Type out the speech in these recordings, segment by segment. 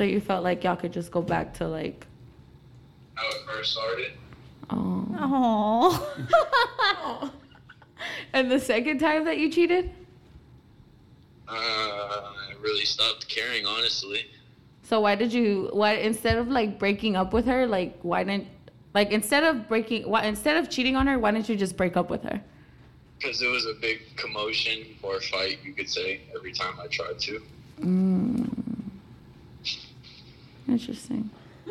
So you felt like y'all could just go back to like, How it first started. oh. Oh. And the second time that you cheated? Uh, I really stopped caring, honestly. So why did you? Why instead of like breaking up with her, like why didn't like instead of breaking, why instead of cheating on her, why didn't you just break up with her? Because it was a big commotion or a fight, you could say, every time I tried to. Mm. Interesting.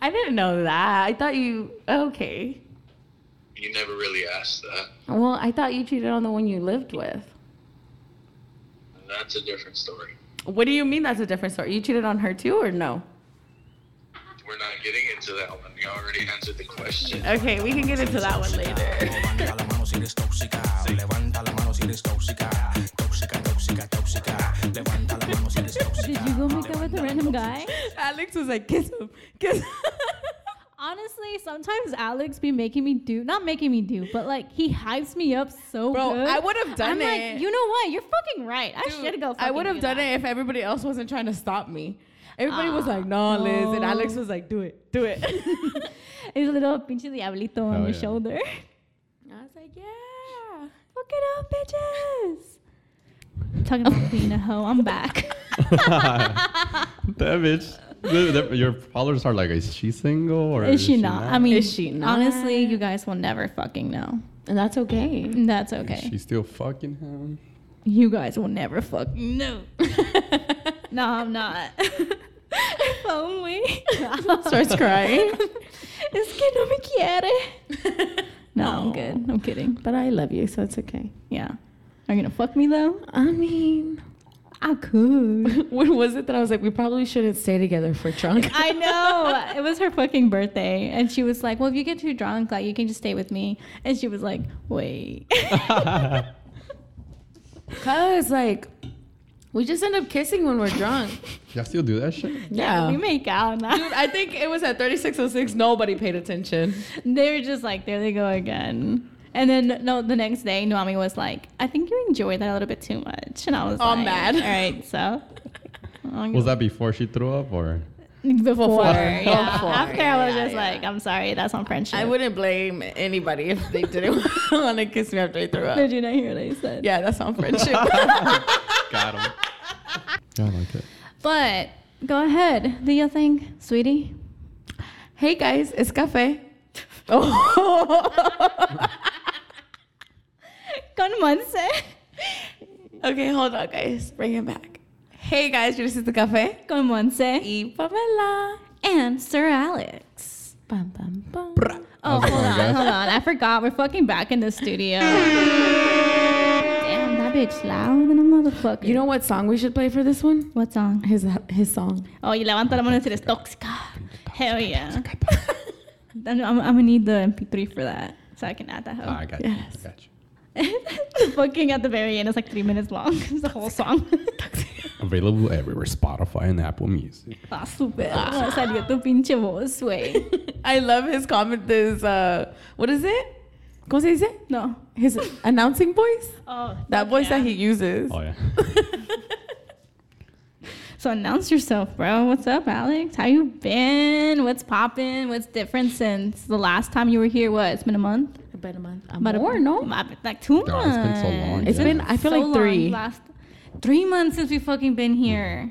I didn't know that. I thought you okay. You never really asked that. Well, I thought you cheated on the one you lived with. That's a different story. What do you mean that's a different story? You cheated on her too, or no? We're not getting into that one. You already answered the question. Okay, we can get into that one later. Go make out with a random guy? Alex was like, kiss him, kiss him. Honestly, sometimes Alex be making me do, not making me do, but like he hypes me up so Bro, good. I would have done I'm it. like, you know what? You're fucking right. I should go. For it. I would have done it if everybody else wasn't trying to stop me. Everybody was like, no, Liz. And. Oh. Alex was like, do it, do it. His little pinche diablito on Hell your yeah. shoulder. I was like, yeah. Fuck it up, bitches. Talking about being a hoe, I'm back. That bitch. The- the- Your followers are like, is she single or Is she not? I mean, Is she not? honestly, you guys will never fucking know. And that's okay. That's Is okay. she still fucking him? You guys will never fucking know. no, I'm not. if only. Starts crying. es que no me quiere. No, I'm good. I'm kidding. But I love you, so it's okay. Yeah. Are you gonna fuck me though? I mean, I could. when was it that I was like, we probably shouldn't stay together for drunk? I know. It was her fucking birthday. And she was like, Well, if you get too drunk, like you can just stay with me. And she was like, Wait. Cause like, we just end up kissing when we're drunk. Y'all still do that shit? Yeah. we make out now. Dude, I think it was at 3606. Nobody paid attention. they were just like, There they go again. And then no, the next day, Noami was like, "I think you enjoyed that a little bit too much," and I was oh, like All like, mad. All right, so Was that before she threw up or? before? Before. yeah. Before, After, I was yeah, just yeah. like, "I'm sorry, that's on friendship." I wouldn't blame anybody if they didn't want to kiss me after they threw up. Did you not hear what I said? Yeah, that's on friendship. Got him. I like it. But go ahead, do your thing, sweetie. hey guys, it's cafe. Oh. Con Monse. okay, hold on, guys. Bring it back. Hey guys, this is the cafe. Con Monse. Y Pamela. And Sir Alex. Bam, bam, bam. Oh, How's it hold going, on, guys? hold on. I forgot. We're fucking back in the studio. Damn, that bitch loud than a motherfucker. You know what song we should play for this one? what song? His his song. Oh, you levanta la mano si eres tóxica. Hell yeah. Then I'm, I'm gonna need the MP3 for that so I can add that. Hoe. Ah, I got you. Yes. I got you. Fucking at the very end, it's like three minutes long. It's the whole song. Available everywhere Spotify and Apple Music. Ah, super. Ah, Salió tu pinche voz, güey. I love his comment. This uh, what is it? ¿Cómo se dice? No. His announcing voice. Oh, That voice that he uses. Oh, yeah. So announce yourself, bro. What's up, Alex? How you been? What's popping? What's different since the last time you were here? What? It's been a month. About a month. About a- More, no? Like two No, months. it's been so long, It's yeah. been. I feel So like long. three. Last three months since we fucking been here.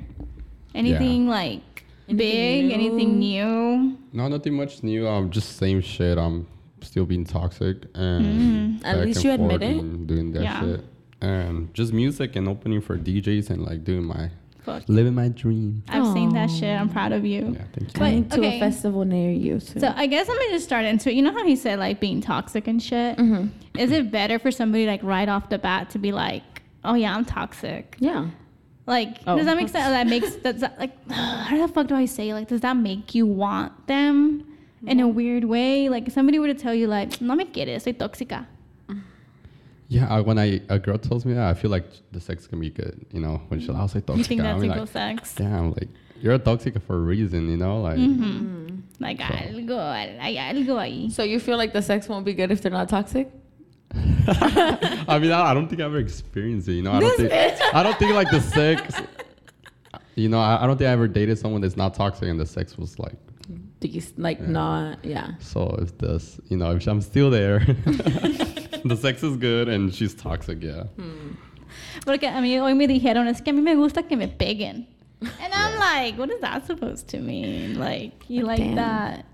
Anything like big? new? Anything new? No, nothing much new. I'm um, just same shit. I'm still being toxic and Mm-hmm. At back least and you admit forth it. and Doing that Yeah. shit, and just music and opening for DJs and like doing my Fuck. living my dream. I've seen that shit. I'm proud of you. Yeah, thank you. Coming But, to okay. a festival near you. Soon. So I guess I'm gonna just start into it. You know how he said like being toxic and shit. Mm-hmm. Is it better for somebody like right off the bat to be like, "Oh yeah, I'm toxic"? yeah. Like, Oh. does that make sense? That makes that's that, like, how the fuck do I say? Like, does that make you want them in a weird way? Like, if somebody were to tell you like, "No me quieres, soy tóxica." Yeah, I, when I a girl tells me that, I feel like the sex can be good. You know, when she's like, "I'll say toxic," You think that's I'm equal like, sex? damn, like you're a toxic for a reason. You know, like Mm-hmm. Like algo, hay algo ahí. So you feel like the sex won't be good if they're not toxic? I mean, I, I don't think I ever experienced it. You know, I don't think I don't think like the sex. You know, I, I don't think I ever dated someone that's not toxic and the sex was like These like Yeah. not yeah. so if this you know, if I'm still there the sex is good and she's toxic, yeah. Hmm. Porque a mí hoy me dijeron, es que a mí me gusta que me peguen. And I'm like, what is that supposed to mean? Like, you like Damn. that?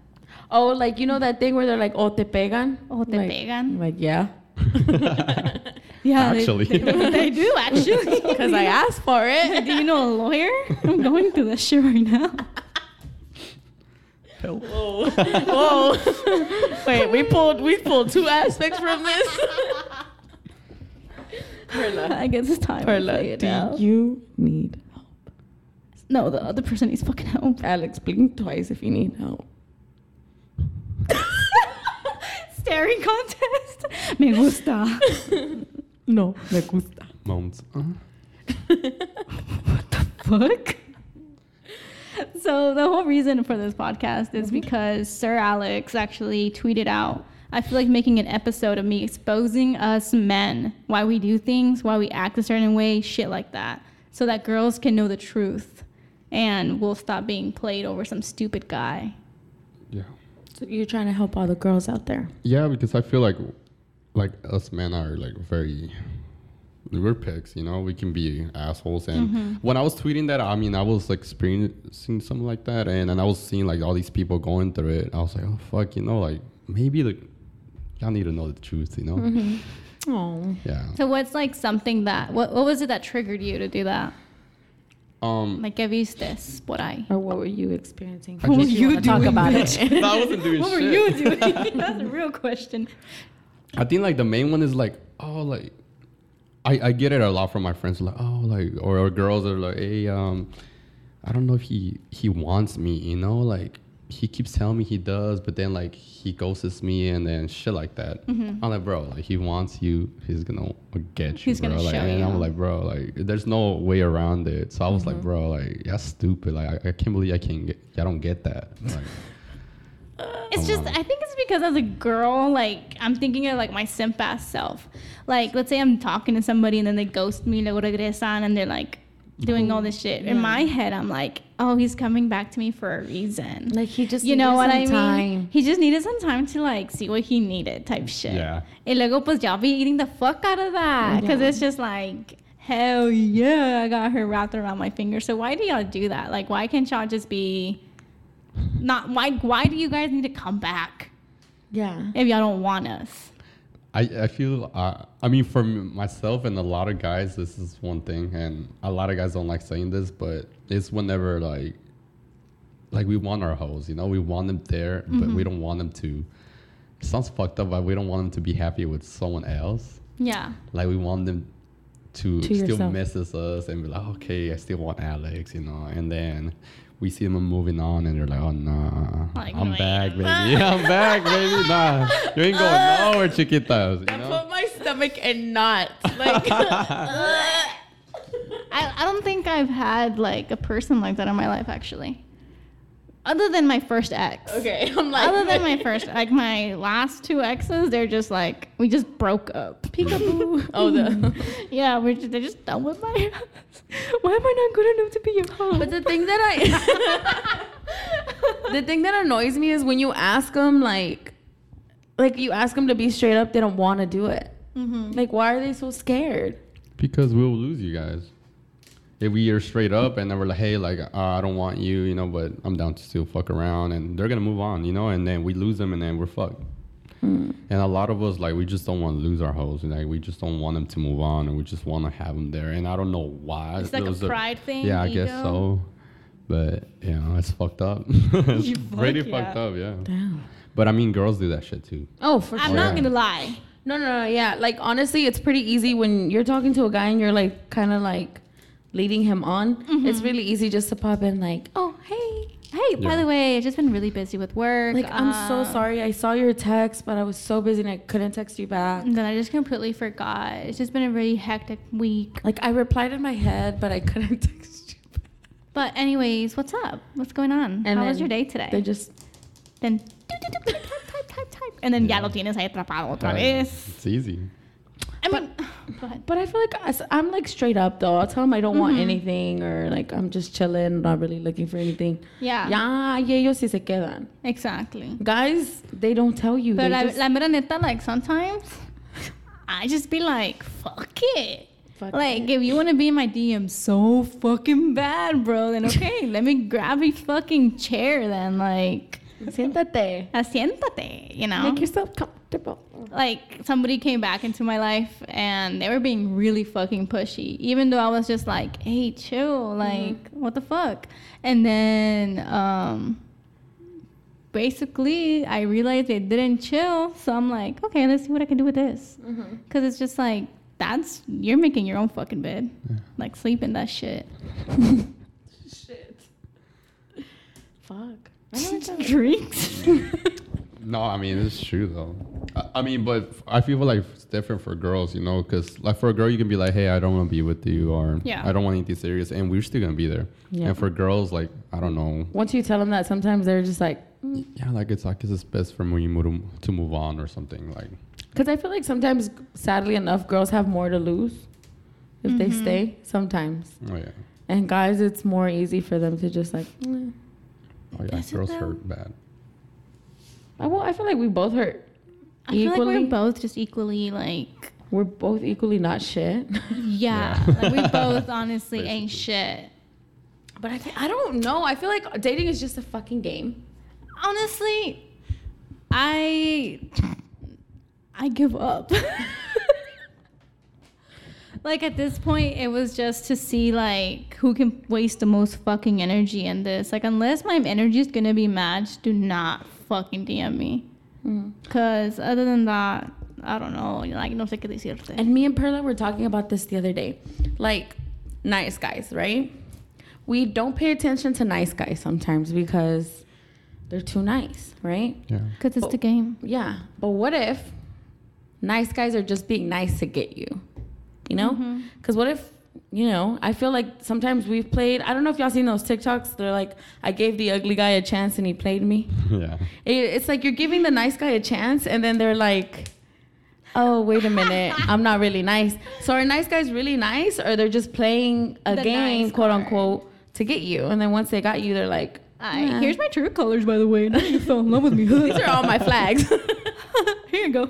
Oh, like you know that thing where they're like, oh te pegan? Oh, te like, pegan? Like yeah. Yeah, Actually. They, they do actually. Because I asked for it. Do you know a lawyer? I'm going through this shit right now. Whoa. Whoa. Wait, we pulled we pulled two aspects from this. Perla. I guess it's time to Perla, say it do now. you need help? No, the other person needs fucking help. Alex, blink twice if you need help. Staring contest. Me gusta. No, me gusta. Moments. Uh, what the fuck? So the whole reason for this podcast is mhm. because Sir Alex actually tweeted out, I feel like making an episode of me exposing us men, why we do things, why we act a certain way, shit like that. So that girls can know the truth and we'll stop being played over some stupid guy. yeah. So you're trying to help all the girls out there. Yeah, because I feel like like us men are like very we're pigs, you know. We can be assholes, and when I was tweeting that, I mean, I was like experiencing something like that, and and I was seeing like all these people going through it. I was like, oh fuck, you know, like maybe like y'all need to know the truth, you know? Oh. Yeah. So what's like something that what what was it that triggered you to do that? Um, Like que vistes por ahí? Or what were you experiencing? I just- If you wanna talk doing, about bitch? it. I wasn't doing What were you doing? That's a real question. I think like the main one is like, oh, like I, I get it a lot from my friends, like, oh, like or, or girls are like, hey, um, I don't know if he he wants me, you know, like he keeps telling me he does, but then like he ghosts me and then shit like that. I'm like, bro, like he wants you, he's gonna get you, Mm-hmm. He's bro. gonna like, show and you. I'm like, bro, like there's no way around it. So I was Mm-hmm. like, bro, like that's stupid. Like I, I can't believe I can't get, I don't get that. Like, It's Oh, just. I think it's because as a girl, like I'm thinking of like my simp ass self. Like let's say I'm talking to somebody and then they ghost me, luego regresan, and they're like doing all this shit. In my head, I'm like, oh, he's coming back to me for a reason. Like he just you know what some I mean? time. He just needed some time to like see what he needed, type mm. shit. Yeah. Y luego pues y'all be eating the fuck out of that because Yeah. it's just like. Hell yeah, I got her wrapped around my finger. So why do y'all do that? Like, why can't y'all just be not? Why? Why do you guys need to come back? Yeah. if y'all don't want us. I, I feel uh, I mean for myself and a lot of guys this is one thing and a lot of guys don't like saying this but it's whenever like like we want our hoes you know we want them there but we don't want them to it sounds fucked up but we don't want them to be happy with someone else Yeah. like we want them to, To still yourself. misses us and be like okay I still want Alex you know and then we see them moving on and they're like oh nah Like, I'm wait. back baby I'm back baby nah you ain't going uh, nowhere chiquitas you That know put my stomach in knots. Like I, I don't think I've had like a person like that in my life actually. Other than my first ex. okay, I'm like Other than my first, like my last two exes, they're just like we just broke up. Peekaboo. Oh, the yeah, we're just, they're just done with my ass. Why am I not good enough to be your home? But the thing that I, the thing that annoys me is when you ask them like, like you ask them to be straight up, they don't want to do it. Mhm. Like, why are they so scared? Because we'll lose you guys. If we are straight up and then we're like, hey, like, uh, I don't want you, you know, but I'm down to still fuck around, and they're gonna move on, you know, and then we lose them, and then we're fucked. Hmm. And a lot of us, like, we just don't want to lose our hoes, like, we just don't want them to move on, and we just want to have them there. And I don't know why. It's like a Those are- pride thing. Yeah, I guess so. But you know, it's fucked up. it's You pretty fuck fucked yeah. up, yeah. Damn. But I mean, girls do that shit too. Oh, for sure. I'm sure. not Yeah. gonna lie. No, no, no. Yeah, like honestly, it's pretty easy when you're talking to a guy and you're like kind of like leading him on. It's really easy just to pop in like, oh, hey. Hey, by Yeah. the way, I've just been really busy with work. Like, I'm so uh, sorry. I saw your text, but I was so busy and I couldn't text you back. And then I just completely forgot. It's just been a really hectic week. Like, I replied in my head, but I couldn't text you back. But anyways, what's up? What's going on? And How was your day today? They just, then type, type, type, type, type. And then ya Yeah. lo tienes ahí atrapado otra vez. It's easy. I But But I feel like I- I'm like straight up though. I'll tell them I don't Mm-hmm. want anything or like I'm just chilling, not really looking for anything. yeah, Ya, y ellos sí se quedan. exactly. Guys, they don't tell you. But la, just, la mera neta, like sometimes I just be like, fuck it. Fuck like it. if you want to be in my DM so fucking bad, bro, then okay, let me grab a fucking chair then. Like, siéntate. asiéntate, you know. Make yourself comfortable. Like somebody came back into my life and they were being really fucking pushy even though i was just like hey chill like what the fuck? And then um basically i realized they didn't chill so i'm like okay let's see what i can do with this. Because it's just like that's you're making your own fucking bed. Like sleep in that shit. Shit. Fuck. I don't drinks? No, I mean it's true though. I, I mean, but I feel like it's different for girls, you know, because like for a girl you can be like, hey, I don't want to be with you, or Yeah. I don't want anything serious, and we're still gonna be there. Yeah. And for girls, like I don't know, Once you tell them that, sometimes they're just like, yeah, like it's like it's best for me to to move on or something. Like because I feel like sometimes, sadly enough, girls have more to lose if they stay. Sometimes, oh yeah, and guys, it's more easy for them to just like. "Mm." oh yeah, Is it girls hurt bad. I, well, I feel like we both hurt. I feel like we're both just equally like We're both equally not shit. yeah, Yeah. like we both honestly ain't shit But I, I don't know. I feel like dating is just a fucking game. honestly, I I give up. like at this point, it was just to see like who can waste the most fucking energy in this. Like unless my energy is gonna be matched, do not fucking DM me. Mm. Cause other than that, I don't know. Like no sé qué decirte. And me and Perla were talking about this the other day. Like, nice guys, right? We don't pay attention to nice guys sometimes because they're too nice, right? Yeah, Cause it's the game. Yeah. But what if nice guys are just being nice to get you? You know? Mm-hmm. Because what if, you know, I feel like sometimes we've played, I don't know if y'all seen those TikToks. They're like, I gave the ugly guy a chance and he played me. yeah, It, it's like you're giving the nice guy a chance, and then they're like, "Oh, wait a minute, I'm not really nice." So are nice guys really nice, or they're just playing a The game, nice quote card. unquote, to get you? And then once they got you, they're like, I, "Nah, here's my true colors, by the way. Now you fell in love with me. these are all my flags." Here you go.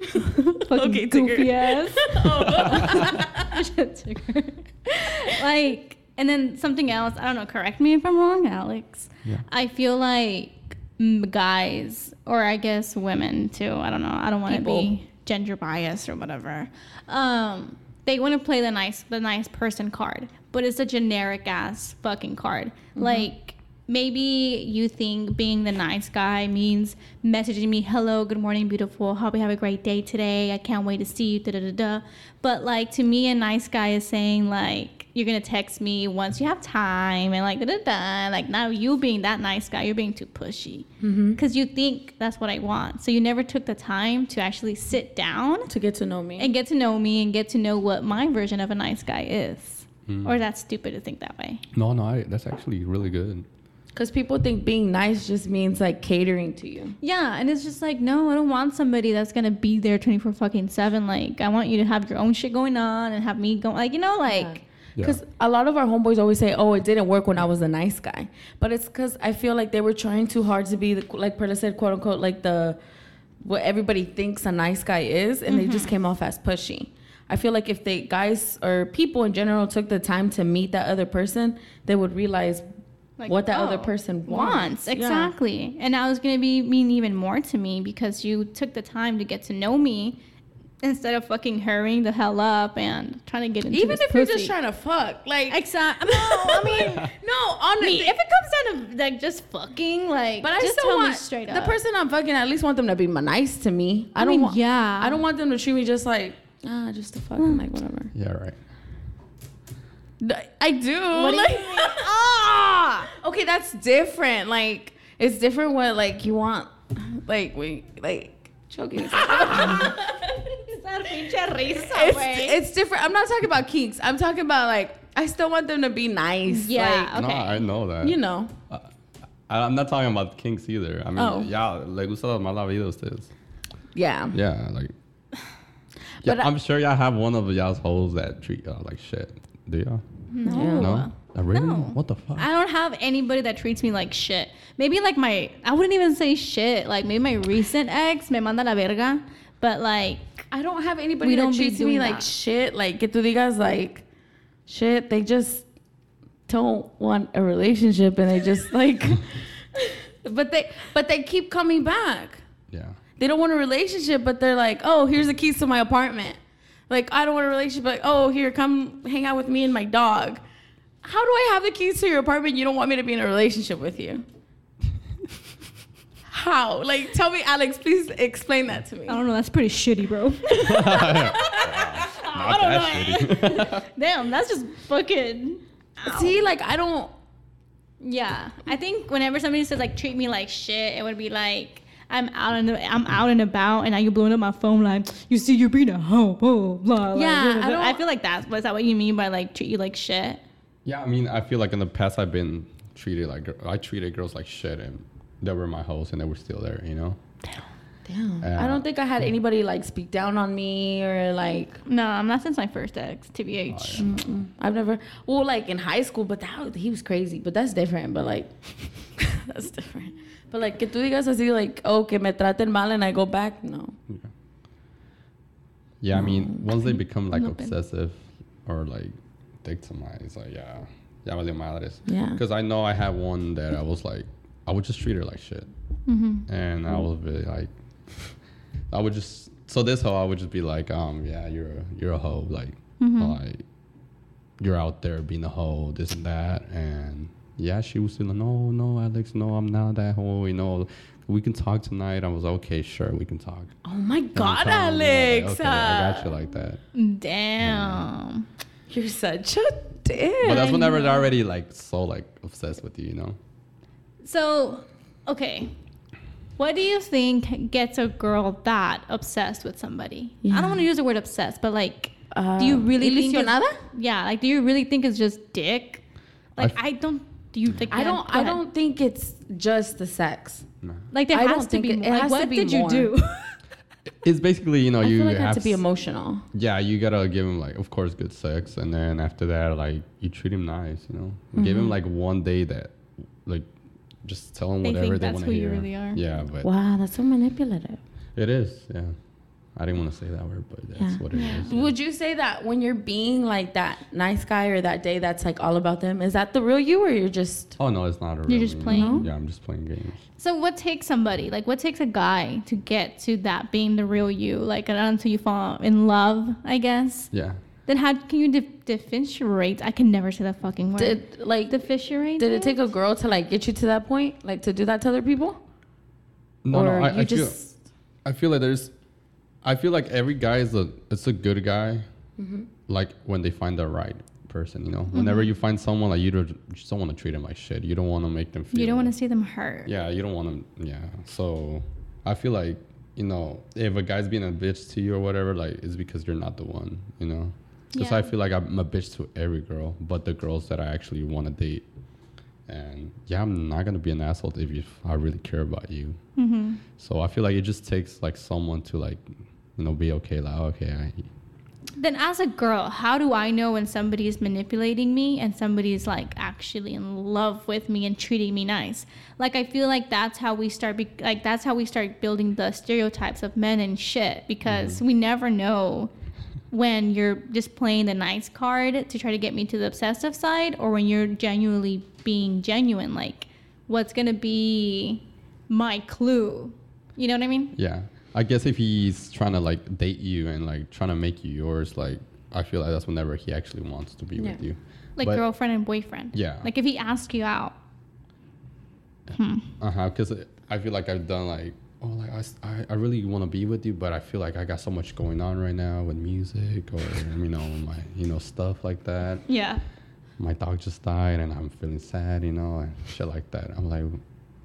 Fucking Okay, goofy ass. Shit, Tigger. like, and then something else. I don't know. Correct me if I'm wrong, Alex. Yeah. I feel like guys, or I guess women too. I don't know. I don't want to be gender biased or whatever. Um, they want to play the nice, the nice person card, but it's a generic ass fucking card. Like maybe you think being the nice guy means messaging me, "Hello, good morning, beautiful. Hope you have a great day today. I can't wait to see you." Da da da da. But like to me, a nice guy is saying like you're gonna text me once you have time and like da da da. Like now you being that nice guy, you're being too pushy mm-hmm. because you think that's what I want. So you never took the time to actually sit down to get to know me. and get to know me and get to know what my version of a nice guy is. Hmm. Or that's stupid to think that way. no, no, I, that's actually really good. Because people think being nice just means like catering to you. Yeah, and it's just like, no, I don't want somebody that's gonna be there twenty four fucking seven. Like, I want you to have your own shit going on and have me going. Like, you know, like, Yeah. Because a lot of our homeboys always say, "Oh, it didn't work when I was a nice guy," but it's because I feel like they were trying too hard to be the, like Perla said, quote unquote, like the what everybody thinks a nice guy is, and they just mm-hmm. came off as pushy. I feel like if they guys or people in general took the time to meet that other person, they would realize like what that oh, other person wants. wants. Yeah. Exactly, and that was gonna be mean even more to me because you took the time to get to know me instead of fucking hurrying the hell up and trying to get into Even this if you're just trying to fuck, like Exactly. No, I mean, no, I honestly, mean, if it comes down to like just fucking, like, But I just still tell want me straight the person I'm fucking. I at least want them to be nice to me. I, I don't mean, want. yeah. I don't want them to treat me just like ah, just a fucking like whatever. Yeah, right. I do. What do you like, mean? Ah! okay, that's different. Like it's different when like you want like we like choking. Esa pinche risa, it's, it's different. I'm not talking about kinks. I'm talking about like I still want them to be nice. Yeah, No, Okay. I know that. You know. I, I'm not talking about kinks either. I mean, Oh. yeah, le gusta la mala vida a ustedes. Yeah. Yeah, like Yeah, But I- I'm sure y'all have one of y'all's holes that treat y'all like shit. Do y'all? No. No? Uh, really? No. What the fuck? I don't have anybody that treats me like shit. Maybe like my, I wouldn't even say shit. Like maybe my recent ex me manda la verga, but like I don't have anybody We that don't treats me doing like shit. Like que tú digas like shit. They just don't want a relationship, and they just like. but they but they keep coming back. yeah. They don't want a relationship, but they're like, oh, here's the keys to my apartment. Like I don't want a relationship. Like oh, here, come hang out with me and my dog. How do I have the keys to your apartment? You don't want me to be in a relationship with you. How? Like, tell me, Alex. Please explain that to me. I don't know. That's pretty shitty, bro. Not I don't that shitty. Damn, that's just fucking. See, like I don't. Yeah, I think whenever somebody says like treat me like shit, it would be like I'm out and I'm out and about, and now you're blowing up my phone like you see you're being a hoe, blah blah. like, Yeah, blah, I blah, blah. don't- I feel like that's was that what you mean by like treat you like shit? yeah, I mean, I feel like in the past I've been treated like I treated girls like shit, and they were my hoes, and they were still there. You know. Damn. Yeah. I don't think I had anybody like speak down on me or like. No, I'm not since my first ex, tbh. Oh, mm-mm. I've never. Well, like in high school, but that he was crazy. But that's different. But like, that's different. But like que tú digas así like, oh, que me traten mal and I go back. No. Yeah, I mean, once they become like obsessive or like victimized, like yeah, yeah, valió madres. Yeah. Because I know I had one that I was like, I would just treat her like shit, Mm-hmm. and I was really like, I would just so this hoe I would just be like, um, yeah, you're a, you're a hoe, like, Mhm. like you're out there being a hoe, this and that, and yeah, she was still like, no, no, Alex, no, I'm not that hoe, you know. We can talk tonight. I was like, okay, sure, we can talk. Oh my God, I'm telling her, like, Alex. okay, I got you like that. Damn. You're such a dick. But that's whenever they're already like so like obsessed with you, you know. So, okay. What do you think gets a girl that obsessed with somebody? I don't want to use the word obsessed, but like, Uh, do you really think? it's- Yeah, like, do you really think it's just dick? Like, I I, don't. Do you like? I yeah, don't. go I ahead. don't think it's just the sex. No. Like, there I has don't to think be. it- more. it like, has to what be did you do? It's basically you know I you feel like have to be emotional. Yeah, you gotta give him like of course good sex, and then after that like you treat him nice, you know. Give him Mhm. like one day that like just tell him They whatever think they that's want who to you hear. really are. Yeah, but Wow, that's so manipulative. it is. Yeah, I didn't want to say that word, but that's Yeah. what it is. yeah. Would you say that when you're being like that nice guy or that day that's like all about them, is that the real you or you're just Oh no, it's not a. Real. You're just me. playing? Yeah, I'm just playing games. So what takes somebody like what takes a guy to get to that being the real you? Like until you fall in love, I guess. Yeah. Then how can you dif- differentiate? I can never say that fucking word. did like differentiate? did it take a girl to like get you to that point, like to do that to other people? No, or no, I, you I just feel. I feel like there's, I feel like every guy is a, it's a good guy, Mm-hmm. like when they find the right person. You know, whenever you find someone like you don't, you just don't want to treat them like shit. You don't want to make them feel. You don't want to see them hurt. Yeah, you don't want them. Yeah, so I feel like you know if a guy's being a bitch to you or whatever, like it's because you're not the one. You know, because Yeah. I feel like I'm a bitch to every girl, but the girls that I actually want to date. And yeah, I'm not gonna be an asshole if, you, if I really care about you. Mm-hmm. So I feel like it just takes like someone to like, you know, be okay. Like oh, okay, I, Then as a girl, how do I know when somebody is manipulating me and somebody's like actually in love with me and treating me nice? Like I feel like that's how we start. Be- like that's how we start building the stereotypes of men and shit because mm-hmm. we never know when you're just playing the nice card to try to get me to the obsessive side or when you're genuinely being genuine. Like what's gonna be my clue? You know what I mean? yeah. I guess if he's trying to like date you and like trying to make you yours, like I feel like that's whenever he actually wants to be Yeah. with you. Like But- girlfriend and boyfriend. Yeah. Like if he asks you out. Hmm. Uh huh. Because I feel like I've done like, oh, like I, I really want to be with you, but I feel like I got so much going on right now with music or you know my you know stuff like that. Yeah. My dog just died and I'm feeling sad, you know, and shit like that. I'm like,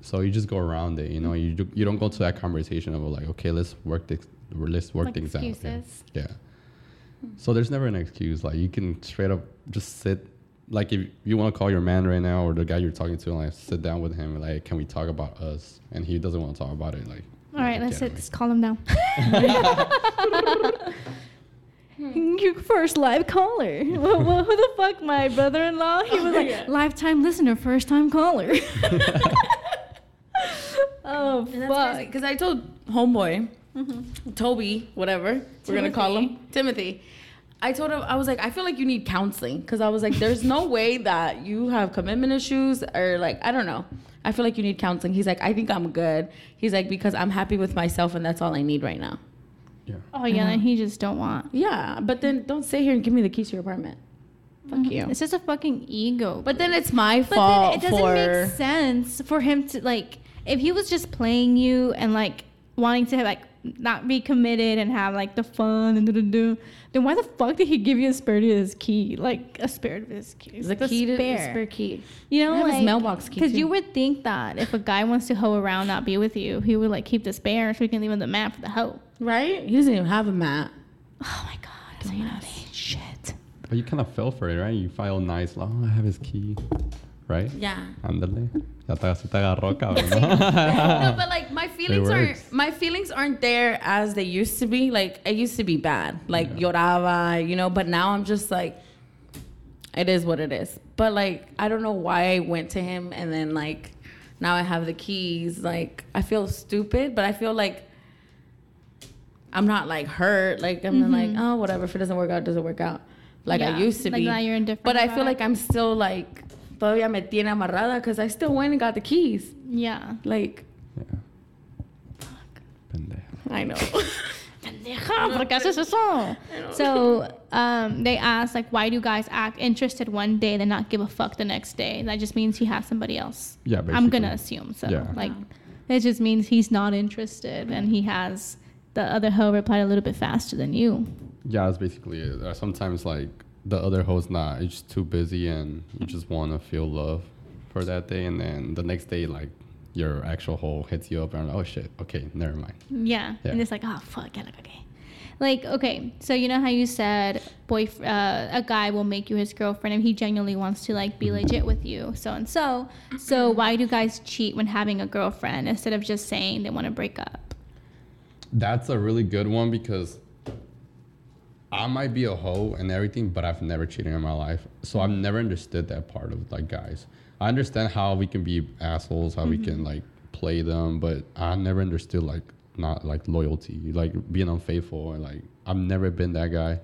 so you just go around it, you know. You do, you don't go to that conversation of like, okay, let's work this, let's work Like things out. excuses. Yeah. yeah. So there's never an excuse. Like you can straight up just sit. Like if you want to call your man right now or the guy you're talking to, and like sit down with him, like, can we talk about us? And he doesn't want to talk about it. Like, All right, let's get sit. away. Let's calm him down. Hmm. your first live caller. Well, well, who the fuck, my brother-in-law? He was like, yeah. lifetime listener, first time caller. Oh fuck. Because I told homeboy, mm-hmm. Toby, whatever we're gonna call him, Timothy. I told him I was like, I feel like you need counseling because I was like, there's no way that you have commitment issues or like I don't know. I feel like you need counseling. He's like, I think I'm good. He's like, because I'm happy with myself and that's all I need right now. Yeah. Oh yeah, and he just don't want. Yeah, but then don't sit here and give me the keys to your apartment. Fuck mm-hmm. you. It's just a fucking ego. But then it's my But fault then it doesn't for. make sense for him to like if he was just playing you and like wanting to like not be committed and have like the fun and do do do. Then why the fuck did he give you a spare to his key? Like a spare of his key. the key to the spare key. You know, I have his like, mailbox key, Because you would think that if a guy wants to hoe around, not be with you, he would like keep the spare so he can leave on the map for the hoe. Right? He doesn't even have a mat. Oh my god, so you know shit. But you kind of fell for it, right? You file nice, like, oh, I have his key, right? Yeah. Ándale. Ya te, se te agarró, cabrón, ¿no? no, but like my feelings aren't my feelings aren't there as they used to be. Like it used to be bad. Like lloraba, you know, but now I'm just like it is what it is. But like I don't know why I went to him and then like now I have the keys. Like I feel stupid, but I feel like I'm not like hurt. Like I'm like, mm-hmm. oh whatever. If it doesn't work out, it doesn't work out. Like Yeah, I used to like be. now you're indifferent But I feel it. like I'm still like todavía me tiene amarrada because I still went and got the keys. Yeah. Like Yeah. Fuck. Pendejo. I know. Pendeja, ¿por qué haces eso? So um, they asked like, why do guys act interested one day then not give a fuck the next day? That just means he has somebody else. Yeah, basically. I'm gonna assume so. Yeah. Like, it just means he's not interested and he has the other hoe replied a little bit faster than you. Yeah, that's basically it. Uh, sometimes like the other host not, it's just too busy, and you just want to feel love for that day, and then the next day like your actual hoe hits you up, and oh shit, okay, never mind. Yeah. Yeah. And it's like, oh fuck, yeah, like, okay. Like, okay, so you know how you said boy, uh, a guy will make you his girlfriend if he genuinely wants to like be legit with you, so and so. So why do guys cheat when having a girlfriend instead of just saying they want to break up? That's a really good one because I might be a hoe and everything, but I've never cheated in my life. So I've never understood that part of like guys. I understand how we can be assholes, how we can like play them, but I never understood like not like loyalty, like being unfaithful and like I've never been that guy.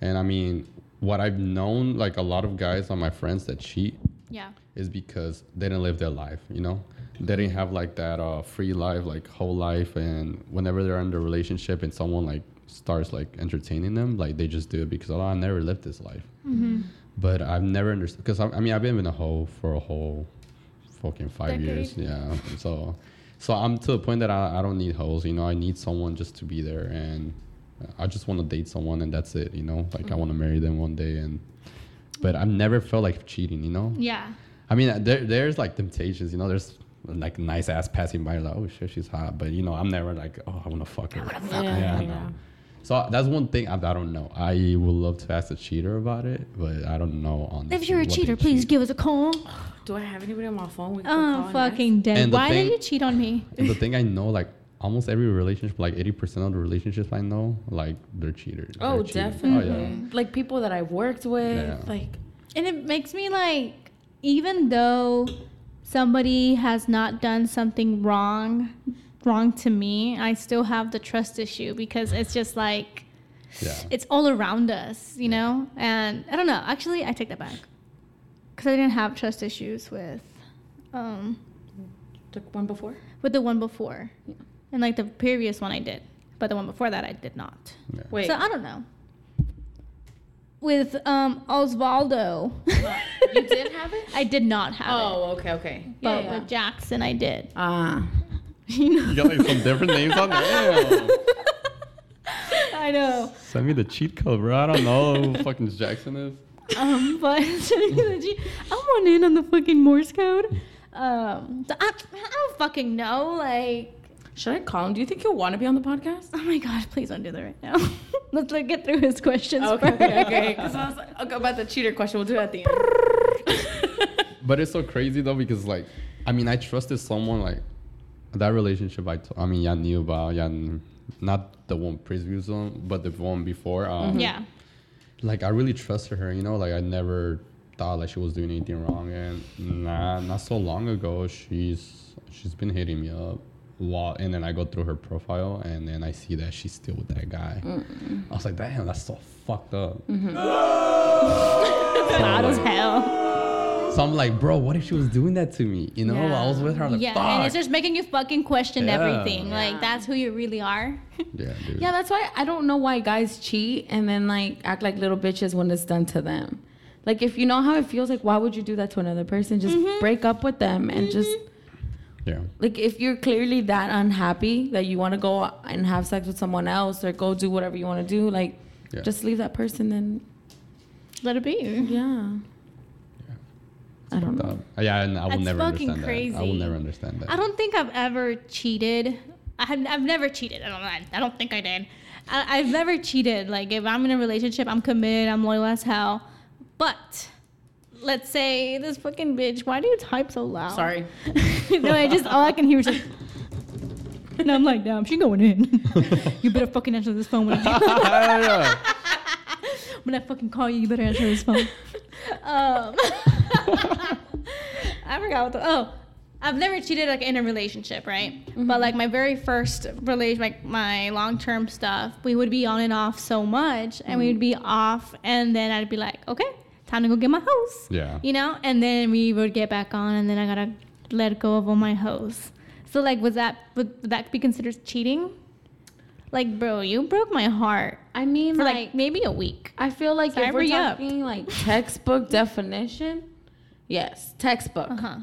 And I mean, what I've known like a lot of guys on my friends that cheat Yeah. is because they didn't live their life, you know? They didn't have like that uh, free life, like whole life. And whenever they're in a relationship and someone like starts like entertaining them, like they just do it because, oh, I never lived this life. Mm-hmm. But I've never understood, because I, I mean, I've been in a hoe for a whole fucking five years. Yeah. So, so I'm to the point that I, I don't need hoes, you know? I need someone just to be there. And I just want to date someone and that's it, you know? Like I mm-hmm. want to marry them one day. And, but I've never felt like cheating, you know? Yeah. I mean, uh, there, there's like temptations, you know. There's like nice ass passing by, like, oh shit, she's hot. But you know, I'm never like, oh, I want to fuck her. Yeah, I yeah. know. So that's one thing I, I don't know. I would love to ask a cheater about it, but I don't know on. If you're a cheater, please give us a call. Do I have anybody on my phone? We Oh, fucking dead. And Why thing- did you cheat on me? And the thing I know, like almost every relationship, like 80% of the relationships I know, like they're cheaters. Oh, They're definitely. Oh yeah. Like people that I've worked with. Yeah. Like And it makes me like, even though somebody has not done something wrong, wrong to me, I still have the trust issue because it's just like Yeah. it's all around us, you know. And I don't know. Actually, I take that back because I didn't have trust issues with, um, the one before. with the one before, and like the previous one I did, but the one before that I did not. yeah. Wait. So I don't know. With um Osvaldo, you did have it? I did not have it. Oh, okay, okay. But yeah, yeah. with Jackson, I did. Ah. You know, You got like some different names on there. I know. Send me the cheat code, bro. I don't know who fucking Jackson is. Um, but the energy. I want in on the fucking Morse code. Um, I, I don't fucking know. Like, Should I call him? Do you think he'll want to be on the podcast? oh my god, please don't do that right now. Let's like get through his questions. Okay, first. okay, okay. Because I was like, okay, about the cheater question, we'll do it at the end. But it's so crazy though because like, I mean, I trusted someone like that relationship. I, t- I mean, yeah, knew about, yeah, n- not the one previous one, but the one before. Um, Yeah. like I really trusted her. You know, like I never thought like she was doing anything wrong. And nah, not so long ago, she's she's been hitting me up a lot. And then I go through her profile, and then I see that she's still with that guy. I was like, damn, that's so fucked up. Loud as hell. So I'm like, bro, what if she was doing that to me? You know, I was with her. I'm like, yeah, fuck. and it's just making you fucking question Yeah. everything. Like that's who you really are. yeah, dude. Yeah, that's why I don't know why guys cheat and then like act like little bitches when it's done to them. Like if you know how it feels, like why would you do that to another person? Just Mm-hmm. break up with them and just yeah. like if you're clearly that unhappy that you want to go and have sex with someone else or go do whatever you want to do, like Yeah. just leave that person. Then Let it be. yeah, I don't know. Uh, yeah, and I will That's never fucking understand that. I will never understand that. I don't think I've ever cheated. I have, I've never cheated. I don't. I, I don't think I did. I, I've never cheated. Like if I'm in a relationship, I'm committed. I'm loyal as hell. But let's say this fucking bitch. Why do you type so loud? Sorry. no, I just all I can hear is like. And I'm like, damn, she going in. you better fucking answer this phone when I, when I fucking call you. You better answer this phone. Um, I forgot what the oh. I've never cheated like in a relationship, right? But like my very first relation, like my long term stuff, we would be on and off so much, and we would be off, and then I'd be like, okay, time to go get my hoes Yeah. you know and then we would get back on and then i gotta let go of all my hoes so like was that would that be considered cheating like bro you broke my heart. I mean, for like, like maybe a week. I feel like Sorry, if we're talking like textbook definition, yes, textbook. uh-huh.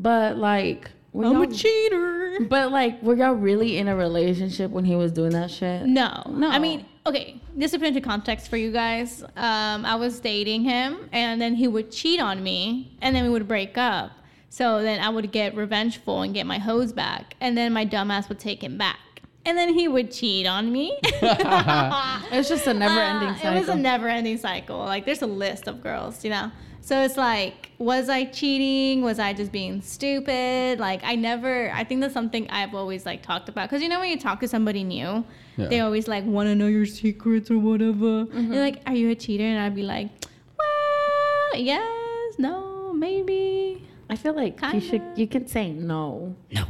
But like, were i'm a cheater. But like, were y'all really in a relationship when he was doing that shit? no. No. i mean okay this to put into context for you guys um i was dating him and then he would cheat on me and then we would break up. So then i would get revengeful and get my hoes back and then my dumbass would take him back and then he would cheat on me it was just a never-ending Uh, cycle. It was a never-ending cycle. Like there's a list of girls, you know. So it's like, was I cheating? Was I just being stupid? Like I never. I think that's something I've always like talked about because you know when you talk to somebody new, Yeah. they always like want to know your secrets or whatever. They're like, "Are you a cheater?" And I'd be like, "Well, yes, no, maybe." I feel like you should. You can say no. no.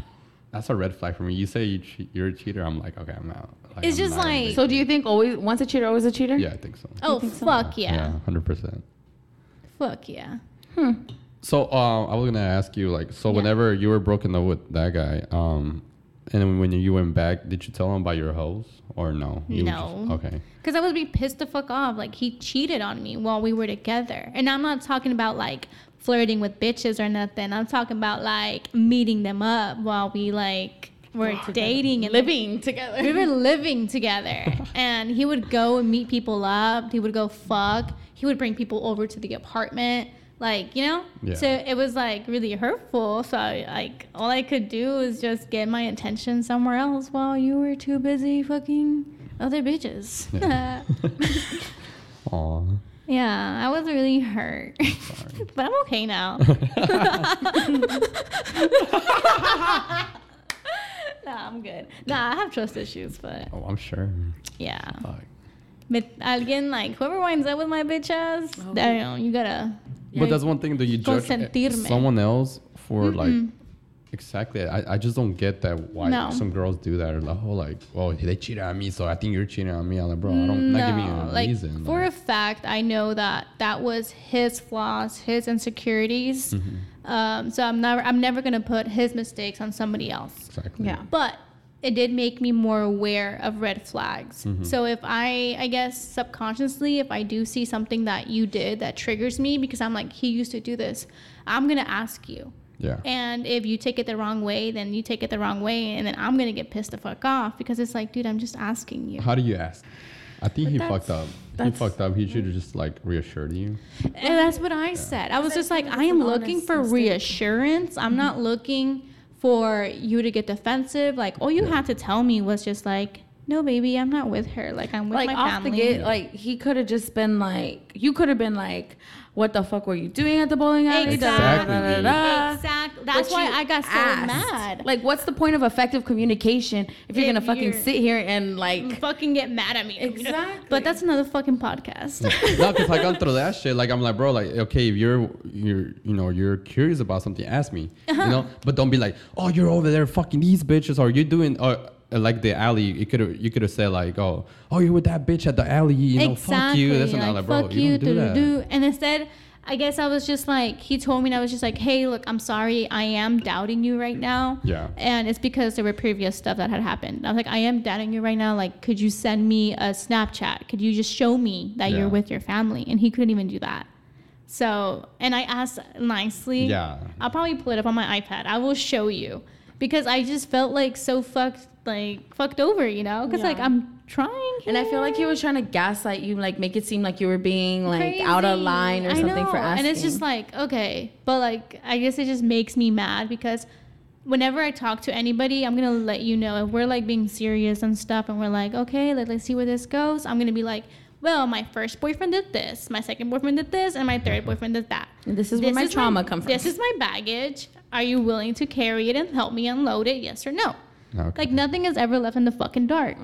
That's a red flag for me. You say you che- you're a cheater, I'm like, okay, I'm out. Like, It's I'm just not like- into So do you think always once a cheater, always a cheater? Yeah, I think so. Oh think so? fuck yeah. hundred percent. fuck yeah. So uh, I was gonna ask you, like, so Yeah. whenever you were broken up with that guy, um, and then when you went back, did you tell him about your hoes or no? You were No. just- okay. Because I would be pissed the fuck off. Like, he cheated on me while we were together. And I'm not talking about like flirting with bitches or nothing. I'm talking about like meeting them up while we like were dating and living together. we were living together. and he would go and meet people up. He would go fuck. He would bring people over to the apartment. Like, you know? Yeah. So it was like really hurtful. So I, like all I could do was just get my attention somewhere else while you were too busy fucking other bitches. Yeah. Aw. Yeah, I was really hurt. but I'm okay now. nah, I'm good. Nah, I have trust issues, but Oh, I'm sure. yeah. Fuck. But again, like whoever winds up with my bitch ass, oh. I don't know, you gotta. But that's one thing that you judge eh, Consentirme. someone else for like exactly. I, I just don't get that why No. some girls do that. Or like, oh, like, oh, they cheated on me, so I think you're cheating on me. I'm like, bro, I don't not giving you a like reason. for like, a fact, I know that that was his flaws, his insecurities. Mm-hmm. Um, so I'm never, I'm never gonna put his mistakes on somebody else. exactly. Yeah. but it did make me more aware of red flags. Mm-hmm. So if I, I guess subconsciously, if I do see something that you did that triggers me because I'm like, he used to do this, I'm gonna ask you. Yeah. And if you take it the wrong way, then you take it the wrong way, and then I'm gonna get pissed the fuck off because it's like, dude, I'm just asking you. How do you ask? I think he fucked up. He fucked up. He should have just like reassured you. And that's what I said. I was just like, I am looking for mistake. reassurance. I'm not mm-hmm. looking for you to get defensive. Like, all you Yeah. had to tell me was just like, no, baby, I'm not with her. Like, I'm with like my off family. the gate, like he could have just been like, you could have been like, what the fuck were you doing at the bowling alley? Da, da, da, da, da, da. Exactly. That's but why I got so asked. mad. Like, what's the point of effective communication if you're gonna fucking you're- sit here and like? fucking get mad at me. Exactly. But that's another fucking podcast. no, because I gone through that shit. Like I'm like, bro, like okay, if you're you're you know you're curious about something, ask me. Uh-huh. You know, but don't be like, oh, you're over there fucking these bitches, or you're doing or. Uh, Like the alley, you could have you could have said like, oh, oh, you're with that bitch at the alley, you know, fuck you, That's that, like, bro, fuck you, don't do that. doo-doo-doo. And instead, I guess I was just like, he told me, and I was just like, hey, look, I'm sorry, I am doubting you right now. Yeah. And it's because there were previous stuff that had happened. I was like, I am doubting you right now. Like, could you send me a Snapchat? Could you just show me that Yeah. you're with your family? And he couldn't even do that. So, and I asked nicely. Yeah. I'll probably pull it up on my iPad. I will show you because I just felt like so fucked, like fucked over, you know? Because like I'm trying. And I feel like he was trying to gaslight you, like make it seem like you were being like out of line or I something for know. asking. And it's just like, okay, but like I guess it just makes me mad because whenever I talk to anybody, I'm gonna let you know if we're like being serious and stuff and we're like, okay, let, let's see where this goes. I'm gonna be like, well, my first boyfriend did this, my second boyfriend did this, and my third boyfriend did that. And this is where my trauma my, come from. This is my baggage. Are you willing to carry it and help me unload it? Yes or no? Okay. Like nothing is ever left in the fucking dark.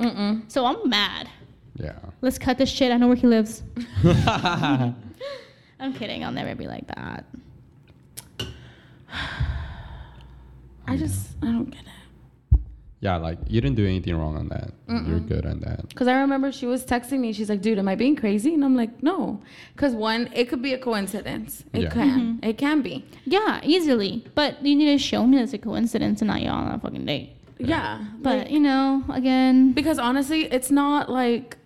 So I'm mad. yeah. Let's cut this shit. I know where he lives. I'm kidding. I'll never be like that. I just I don't get it. Yeah, like you didn't do anything wrong on that. You're good on that. Cause I remember she was texting me. She's like, "Dude, am I being crazy?" And I'm like, "No." Cause one, it could be a coincidence. It Yeah. can. Mm-hmm. It can be. Yeah, easily. But you need to show me it's a coincidence and not y'all on a fucking date. Yeah. But like- you know, again, because honestly, it's not like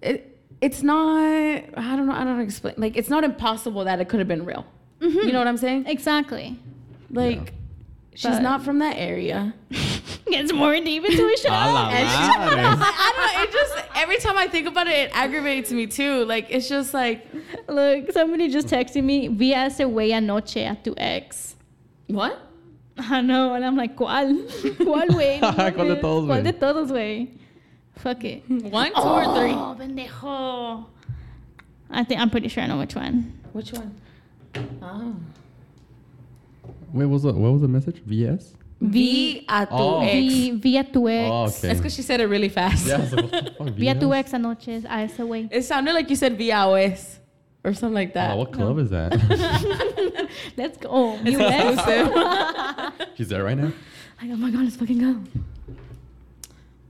it. It's not. I don't know. I don't know explain. Like, it's not impossible that it could have been real. Mm-hmm. You know what I'm saying? exactly. Like, she's But- not from that area. Gets more deep into it. Shut A la up. And she- I don't know. It just every time I think about it, it aggravates me too. Like it's just like Look, somebody just texted me. Vi a ese güey anoche a tu ex. what? Ah, I know, and I'm like, ¿cuál? ¿Cuál güey? No ¿Cuál de mames. todos, ¿Cuál güey? de todos, güey? Fuck it. One, two, or three? Oh, pendejo. I think I'm pretty sure I know which one. Which one? Oh. Wait, what was the what was the message? VS? V a tu Oh. ex. Vi, vi tu ex. Oh, okay. That's because she said it really fast. Yeah, I was like, what the fuck, Vi tu ex anoche a ese güey. It sounded like you said VOS or something like that. Oh, what club is that? Let's go. It's US. exclusive. He's there right now. Like, oh my god, let's fucking go.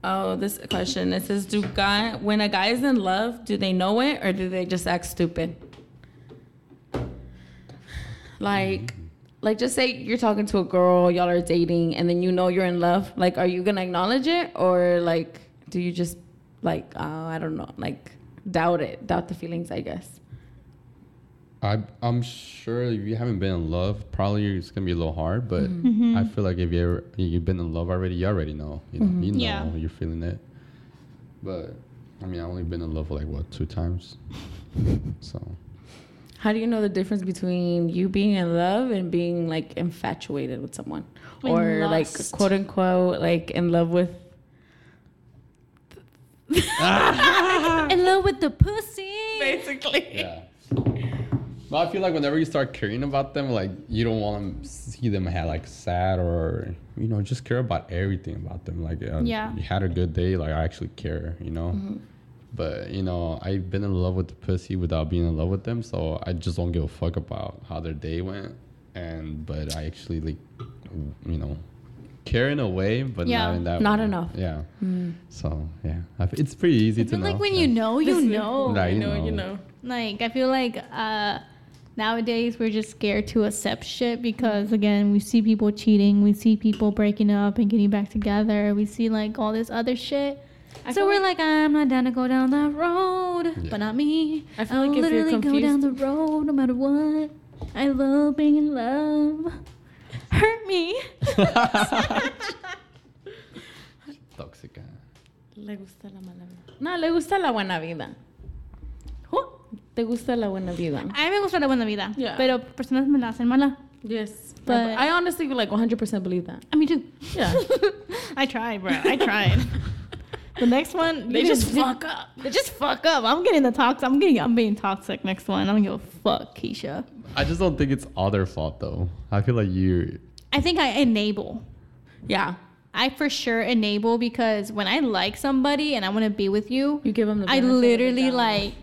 oh, this question. It says, do guy when a guy is in love, do they know it or do they just act stupid? Like, mm-hmm. like just say you're talking to a girl, y'all are dating, and then you know you're in love. Like, are you gonna acknowledge it or like do you just like oh I don't know like doubt it, doubt the feelings? I guess. I I'm sure if you haven't been in love, probably it's gonna be a little hard. But Mm-hmm. I feel like if you ever you've been in love already, you already know. You know, you know Yeah. you're feeling it. But I mean, I've only been in love for like what two times. so How do you know the difference between you being in love and being like infatuated with someone, In or like quote unquote like in love with? In love with the pussy. Basically. yeah. But I feel like whenever you start caring about them, like you don't want to see them have like sad or you know just care about everything about them. Like uh, Yeah. you had a good day, like I actually care, you know. But you know, I've been in love with the pussy without being in love with them, so I just don't give a fuck about how their day went. And but I actually like, you know, care in a way, but Yeah. not in that. Not way. enough. Yeah. So yeah, I f- it's pretty easy I to feel know. like when yeah. you know, you know. Right, you you know, you know. know. Like I feel like uh nowadays we're just scared to accept shit because again we see people cheating, we see people breaking up and getting back together, we see like all this other shit. I so we're like, I'm not down to go down that road, Yeah. but not me. I feel I'll like if you're literally go down the road no matter what. I love being in love. Hurt me. Tóxica. Le gusta la mala vida. No, le gusta la buena vida. Te gusta la buena vida. A mí me gusta la buena vida, Yeah. pero personas me la hacen mala. Yes, But- but I honestly like 100% believe that. A mí too. Yeah. I tried, bro. I tried. The next one, They you just fuck up. They just fuck up. I'm getting the toxic. I'm getting. I'm being toxic. Next one. I don't give a fuck, Keisha. I just don't think it's all their fault though. I feel like you. I think I enable. Yeah. I for sure enable because when I like somebody and I want to be with you, You give them the I benefit the literally like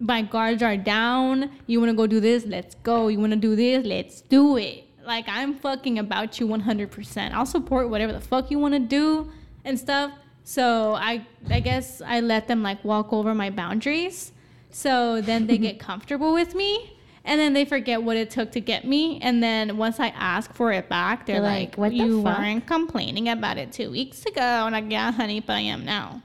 my guards are down. You want to go do this? Let's go. You want to do this? Let's do it. Like I'm fucking about you 100%. I'll support whatever the fuck you want to do and stuff. So I I guess I let them like walk over my boundaries. So then they get comfortable with me. And then they forget what it took to get me. And then once I ask for it back, they're, They're like, like, "What the You fuck?" weren't complaining about it two weeks ago. And I'm like, Yeah, honey, but I am now.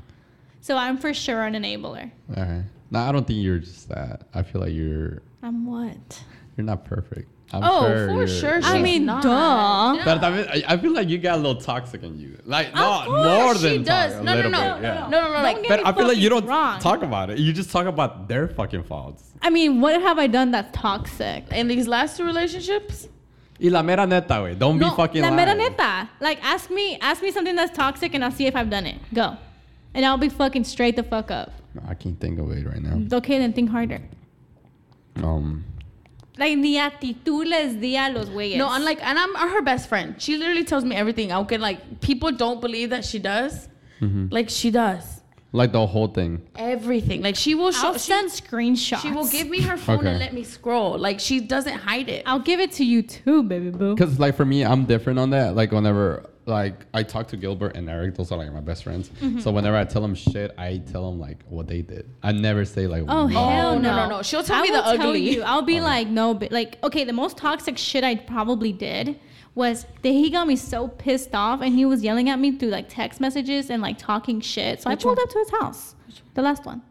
So I'm for sure an enabler. All right. No, I don't think you're just that. I feel like you're I'm what? you're not perfect. I'm Oh, sure for you're- sure. I she's mean, not. duh. But I, mean, I- I feel like you got a little toxic in you. Like, not course, more she than does. toxic, a No, no, little no, bit, no, yeah. No, no, no. Don't Like, get But me I feel like you don't wrong. talk about it. You just talk about their fucking faults. I mean, what have I done that's toxic? in these last two relationships, Y la mera neta, güey. Don't be fucking la lying. mera neta. Like, ask me, ask me something that's toxic, and I'll see if I've done it. Go, and I'll be fucking straight the fuck up. No, I can't think of it right now. Okay, then think harder. Um, Like ni actitud les di a los güeyes. no, I'm like, and I'm her best friend. She literally tells me everything. I can like, people don't believe that she does. Mm-hmm. Like she does like the whole thing. everything. Like she will show. I'll She, send screenshots. she will give me her phone Okay. and let me scroll. Like she doesn't hide it. I'll give it to you too, baby boo. Cause like for me, I'm different on that. Like whenever like I talk to Gilbert and Eric, those are like my best friends. Mm-hmm. So whenever I tell them shit, I tell them like what they did. I never say like. Oh me. hell no, no. no, no. She'll tell I me the will tell ugly. you. I'll be like, no, but like, okay, the most toxic shit I probably did was that he got me so pissed off and he was yelling at me through like text messages and like talking shit. So Which I pulled one? up to his house. The last one.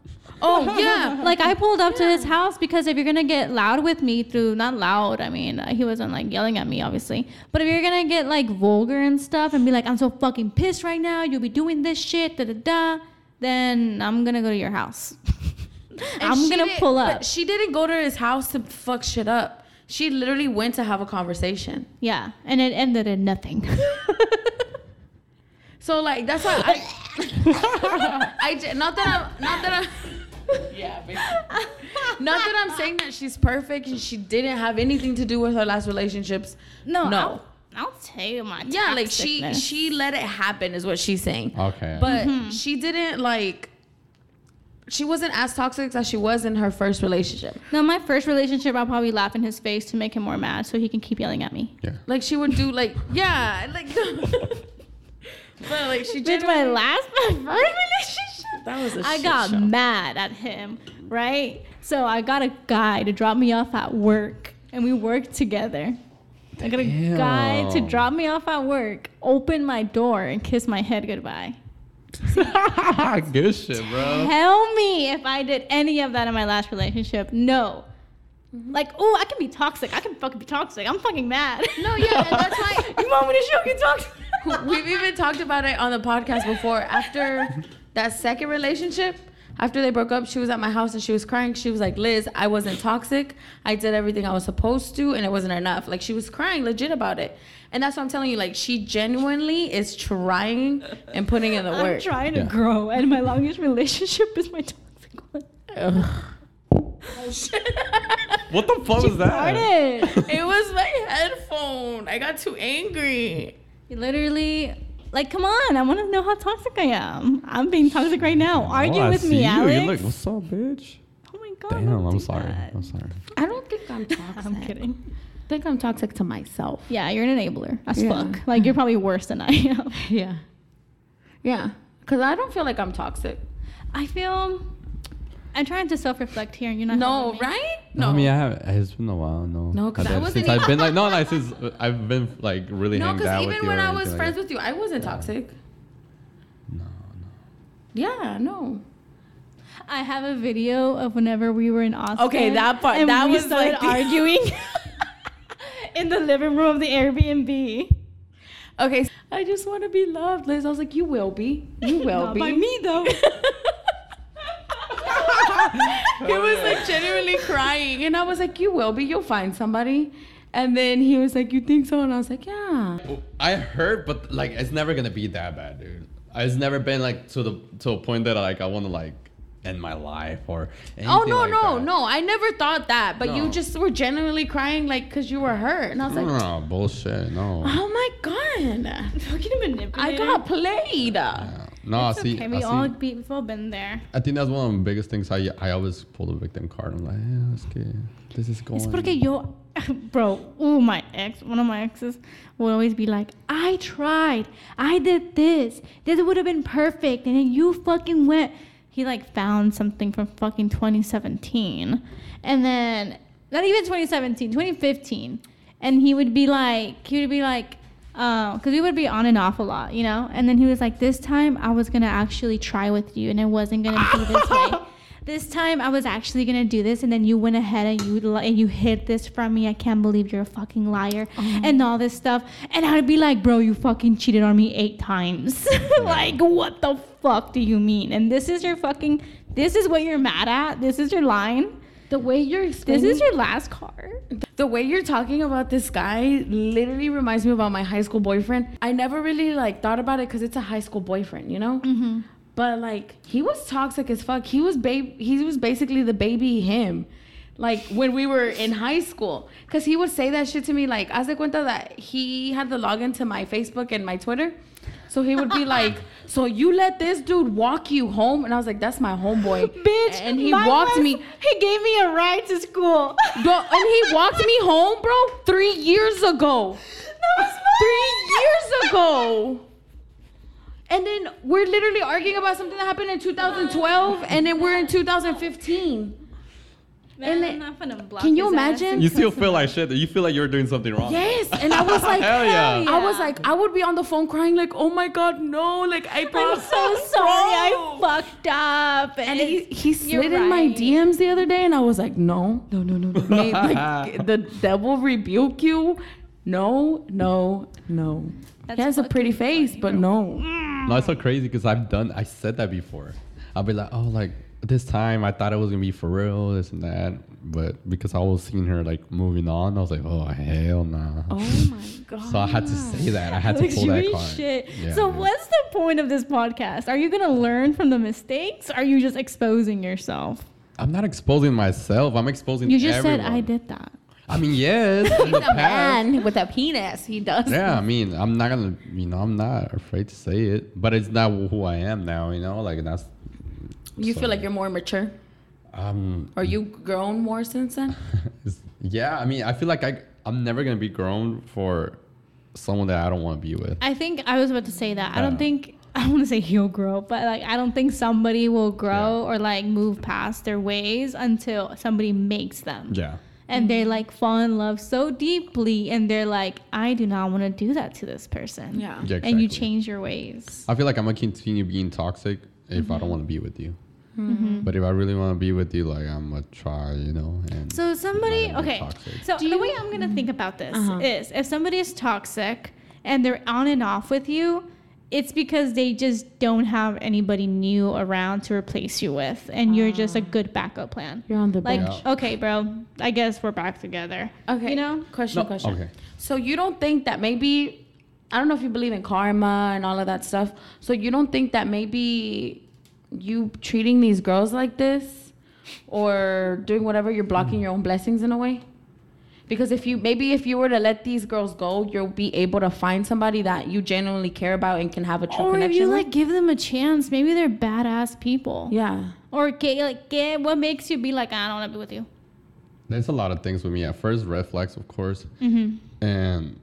Oh yeah. Like I pulled up to his house because if you're gonna get loud with me through not loud, I mean he wasn't like yelling at me obviously, but if you're gonna get like vulgar and stuff and be like I'm so fucking pissed right now, you'll be doing this shit, da da da, then I'm gonna go to your house. I'm gonna pull but up. she didn't go to his house to fuck shit up. She literally went to have a conversation. Yeah, and it ended in nothing. So like that's why I, I not that I'm not that I'm yeah basically. not that I'm saying that she's perfect and she didn't have anything to do with her last relationships. no, No. I'll, I'll tell you my Yeah, like she she let it happen is what she's saying. Okay. But Mm-hmm. she didn't like she wasn't as toxic as she was in her first relationship. No, my first relationship, I'll probably laugh in his face to make him more mad, so he can keep yelling at me. yeah. Like she would do like yeah, like But like she did my last, my first relationship. That was a I shit got show. mad at him, right? So I got a guy to drop me off at work, and we worked together. I got a guy to drop me off at work, open my door, and kiss my head goodbye. Good shit, bro. Tell me if I did any of that in my last relationship. No. Like, oh, I can be toxic. I can fucking be toxic. I'm fucking mad. No, yeah, and that's why you want me to show you toxic? We've even talked about it on the podcast before. After that second relationship, after they broke up, she was at my house and she was crying. She was like, Liz, I wasn't toxic. I did everything I was supposed to, and it wasn't enough. Like, she was crying legit about it. And that's what I'm telling you. Like, she genuinely is trying and putting in the work. I'm trying to Yeah. grow, and my longest relationship is my toxic one. What the fuck was that? Farted. it was my headphone. I got too angry. Literally, like, come on. I want to know how toxic I am. I'm being toxic right now. Oh, Argue Oh, I with see me, you. Alex. You look, what's up, bitch? oh my god. Damn, I'm sorry. that. I'm sorry. I don't think I'm toxic. I'm kidding. I think I'm toxic to myself. Yeah, you're an enabler as Yeah. fuck. Like, you're probably worse than I am. Yeah. Yeah. Because I don't feel like I'm toxic. I feel. I'm trying to self-reflect here. And you're not. No, me. right? No, I mean, I have, it's been a while. No, No, 'cause I did. wasn't since I've even- been like no, like since I've been like really No, hanged because out with even you. when I was anything friends like with you, I wasn't toxic. No, no. Yeah, no. I have a video of whenever we were in Austin. Okay, that part- and that we was started like arguing in the living room of the Airbnb. Okay, I just want to be loved, Liz. I was like, you will be. You will Not be. by me though. he was like genuinely crying, and I was like, you will be. You'll find somebody. And then he was like, you think so? And I was like, yeah. I heard, but like it's never gonna be that bad, dude. it's never been like to the to a point that like I want to like end my life or. Oh no like no that. no! I never thought that, but you just were genuinely crying like because you were hurt, and I was like, No, bullshit. No. oh my god, Fucking manipulated. I got played. Yeah. No, It's see, okay. I We see- all be, we've all been there. I think that's one of the biggest things. I I always pull the victim card. I'm like, yeah. This is going. It's porque yo, bro, oh my ex, one of my exes would always be like, I tried, I did this, this would have been perfect, and then you fucking went. He like found something from fucking 2017, and then not even 2017, 2015, and he would be like, he would be like. Uh, because we would be on and off a lot, you know? And then he was like, This time I was to actually try with you and it wasn't to be this way. This time I was actually gonna do this, and then you went ahead and you and you hid this from me. I can't believe you're a fucking liar, uh-huh. and all this stuff. And I'd be like, bro, you fucking cheated on me eight times. like, what the fuck do you mean? And this is your fucking. This is what you're mad at. This is your line. The way you're This is your last card. the way you're talking about this guy literally reminds me about my high school boyfriend. I never really like thought about it because it's a high school boyfriend, you know. Mm-hmm. But like he was toxic as fuck. He was babe. He was basically the baby him. Like when we were in high school, cause he would say that shit to me. Like, as de cuenta that he had the login to my Facebook and my Twitter, so he would be like, "So you let this dude walk you home?" And I was like, "That's my homeboy, Bitch, And he walked was- me, He gave me a ride to school. bro, and he walked me home, bro, three years ago. that was Three years ago. And then we're literally arguing about something that happened in 2012, and then we're in 2015. Man, And I'm not gonna block Can you imagine? You still feel like shit. You feel like you're doing something wrong. Yes, and I was like, Hell yeah. I was like, I would be on the phone crying like, oh my god, no, like I I'm so sorry. I fucked up. And he, he You're slid in my. DMs the other day, and I was like, no, no, no, no, no. Like the devil rebuke you. No, no, no. That's he has a pretty face, funny. but no. No, it's so crazy because I've done. I said that before. I'll be like, oh, like this time I thought it was gonna be for real, this and that. But because I was seeing her like moving on, I was like, oh hell no. Oh my god. So I had to say that. I had to pull that card. shit. Yeah, so dude. what's the point of this podcast? Are you gonna learn from the mistakes? Or are you just exposing yourself? I'm not exposing myself. I'm exposing. You just said. I did that. I mean, yes. the He's a past. man with a penis. He does. Yeah, I mean, I'm not gonna, you know, I'm not afraid to say it, but it's not who I am now, you know, like that's. You so, feel like you're more mature, Um, or you grown more since then? yeah, I mean, I feel like I, I'm never gonna be grown for someone that I don't want to be with. I think I was about to say that. I don't Yeah. think I don't want to say he'll grow, but like I don't think somebody will grow or like move past their ways until somebody makes them. Yeah. And they like fall in love so deeply and they're like, I do not want to do that to this person. Yeah. Yeah, And you change your ways. I feel like I'm gonna continue being toxic if Mm-hmm. I don't want to be with you. Mm-hmm. But if I really want to be with you, like I'm gonna try, you know. And So somebody, okay. So Do the way I'm gonna think mm-hmm. about this Uh-huh. is, if somebody is toxic and they're on and off with you, it's because they just don't have anybody new around to replace you with, and you're just a ah. good backup plan. You're on the Like, bench. Yeah. okay, bro, I guess we're back together. Okay. You know? Question, No, question. okay. So you don't think that maybe I don't know if you believe in karma and all of that stuff. So you don't think that maybe you treating these girls like this or doing whatever you're blocking your own blessings in a way? Because if you maybe if you were to let these girls go, you'll be able to find somebody that you genuinely care about and can have a true Or if you with. like give them a chance, maybe they're badass people. yeah. Or get like get what makes you be like, I don't want to be with you. There's a lot of things with me. At first, red flags, of course, Mm-hmm. and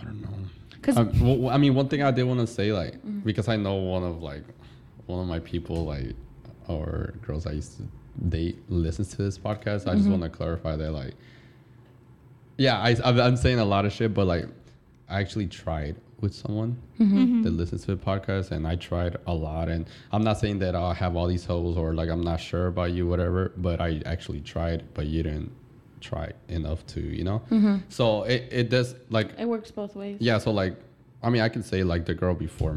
I don't know. 'Cause- Um, well, I mean, one thing I did want to say, like, Mm-hmm. because I know one of like one of my people, like, or girls I used to date, listens to this podcast. I just Mm-hmm. want to clarify that, like, yeah, I, I'm I'm saying a lot of shit, but like, I actually tried with someone Mm-hmm. that listens to the podcast, and I tried a lot. And I'm not saying that I have all these holes or like I'm not sure about you, whatever. But I actually tried, but you didn't try enough to, you know. Mm-hmm. So it it does like It works both ways. yeah, so like, I mean, I can say like the girl before,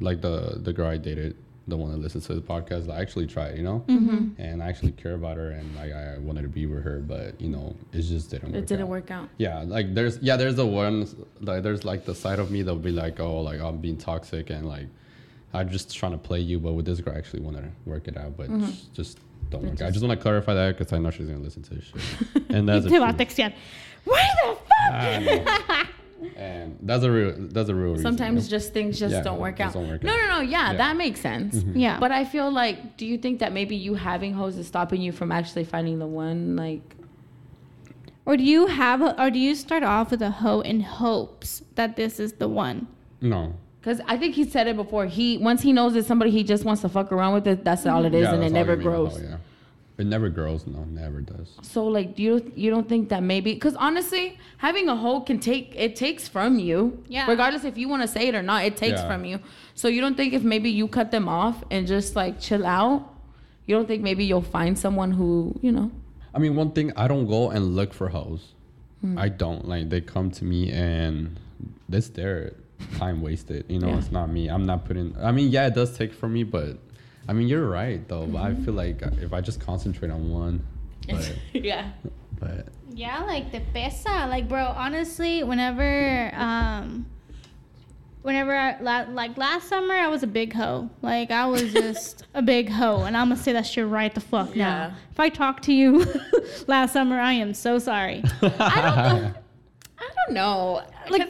like the the girl I dated, the one that listens to the podcast, I actually tried, you know, Mm-hmm. and I actually care about her, and like I wanted to be with her, but you know, it just didn't. work It didn't out. work out. Yeah, like there's yeah, there's the one like there's like the side of me that'll be like, oh, like I'm being toxic and like I'm just trying to play you, but with this girl, I actually want to work it out, but Mm-hmm. just, just don't work. out. I just want to clarify that because I know she's gonna listen to this shit, and that's a te va a textear. Why the fuck? I know. and that's a real, that's a real. reason, Sometimes you know? just things just Yeah, don't work just out. don't work no, out. no, no. Yeah, Yeah. Mm-hmm. that makes sense. Yeah. But I feel like, do you think that maybe you having hoes is stopping you from actually finding the one? Like, Or do you have, a, or do you start off with a hoe in hopes that this is the one? no. because I think he said it before. He once he knows it's somebody he just wants to fuck around with it. That's all it is, Yeah, and it never you mean, grows. oh, yeah. It never grows. No, never does. So like, do you you don't think that maybe? Because honestly, having a hoe can take it takes from you. Yeah. Regardless if you want to say it or not, it takes Yeah. from you. So you don't think if maybe you cut them off and just like chill out, you don't think maybe you'll find someone who you know. I mean, one thing I don't go and look for hoes. Hmm. I don't like they come to me and it's their time wasted. You know, Yeah. it's not me. I'm not putting. I mean, yeah, it does take from me, but I mean, you're right though. Mm-hmm. I feel like if I just concentrate on one, but yeah. but Yeah, like the pesa. Like, bro, honestly, whenever, um, whenever I, la- like last summer, I was a big hoe. Like, I was just a big hoe. And I'm gonna say that shit right the fuck Yeah. now. If I talked to you last summer, I am so sorry. I don't. Know, I don't know. Like,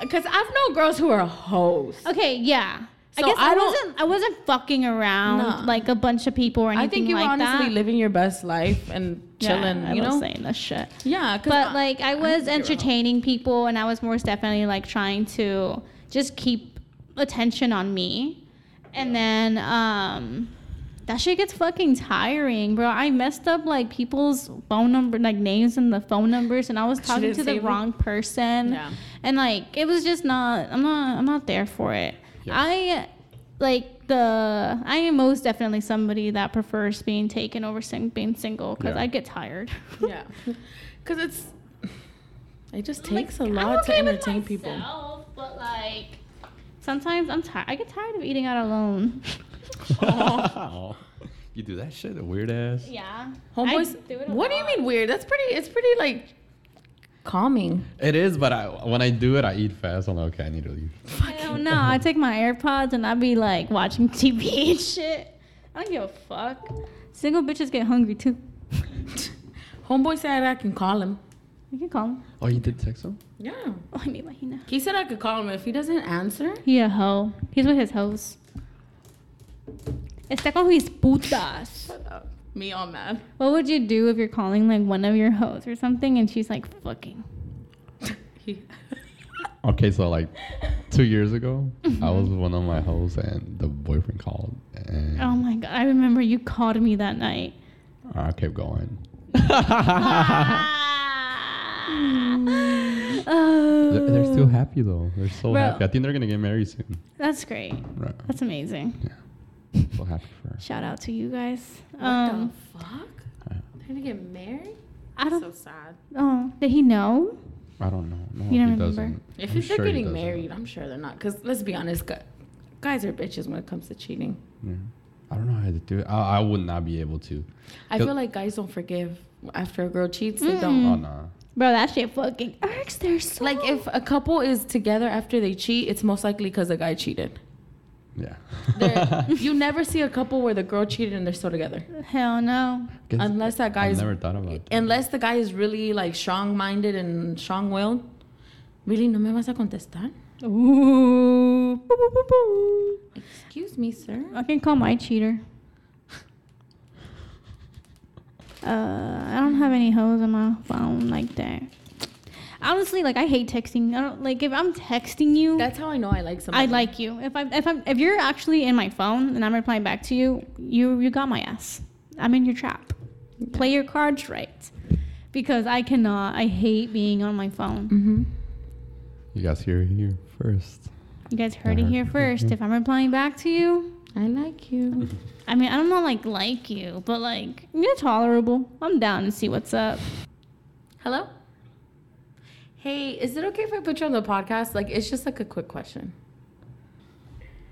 Because I've known girls who are hoes. okay, yeah. I guess I, I don't- wasn't. I wasn't fucking around No. like a bunch of people or anything I think you were honestly that. living your best life and chilling. Yeah, I you was know. saying that shit. Yeah, but I- like I I was think you're a hoe. entertaining people and I was most definitely like trying to just keep attention on me. And then um that shit gets fucking tiring, bro. I messed up like people's phone number like names and the phone numbers and I was talking to the save them? wrong person. Yeah. And like it was just not I'm not I'm not there for it. Yeah. I like the I am most definitely somebody that prefers being taken over sing, being single because Yeah. I get tired. Yeah. Because it's. It just takes a I'm lot okay to with entertain people. myself, But like, sometimes I'm tired. I get tired of eating out alone. you do that shit, a weird ass. Yeah. Homeboys. I do it a What do you mean weird? That's pretty. It's pretty like calming. It is, but I when I do it, I eat fast. I'm like, okay, I need to leave. I don't. I take my AirPods and I be like watching TV and shit. I don't give a fuck. Single bitches get hungry too. Homeboy said I can call him. You can call him. Oh, you did text him? Yeah. Oh, I mean, Mahina. He said I could call him if he doesn't answer. He a hoe. He's with his hoes. Está con his putas. Shut up. Me all mad. What would you do if you're calling like one of your hoes or something and she's like fucking? Okay, so like two years ago, I was with one of my hoes, and the boyfriend called, and Oh my god! I remember you called me that night. I kept going. oh, They're, they're still happy though. They're so Bro. happy. I think they're gonna get married soon. That's great. Right. That's amazing. So happy for her. Shout out to you guys. What Um, the fuck? Yeah. They're gonna get married? I don't. so sad. Oh, did he know? I don't know. No, You he don't remember? doesn't. If I'm they're sure getting doesn't. married, I'm sure they're not. Because let's be honest, guys are bitches when it comes to cheating. Yeah. I don't know how to do it. I, I would not be able to. I feel like guys don't forgive after a girl cheats. They don't. Oh nah. Bro, that shit fucking irks. They're Like if a couple is together after they cheat, it's most likely because the guy cheated. Yeah. They're- you never see a couple where the girl cheated and they're still together, hell no. Unless that guy I've is never thought about that. unless the guy is really like strong-minded and strong-willed. Really, no me vas a contestar? Ooh. Boop, boop, boop, boop. Excuse me, sir. I can call my cheater. Uh, I don't have any hoes on my phone like that. Honestly, like I hate texting. I don't like if I'm texting you. That's how I know I like somebody. I like you. If I'm if I'm if you're actually in my phone and I'm replying back to you, you you got my ass. I'm in your trap. Play your cards right. Because I cannot. I hate being on my phone. Mm-hmm. You guys hear it here first. You guys heard it here first. If I'm replying back to you, I like you. I mean, I don't know, like like you, but like you're tolerable. I'm down to see what's up. Hello. Hey, is it okay if I put you on the podcast? Like, it's just like a quick question.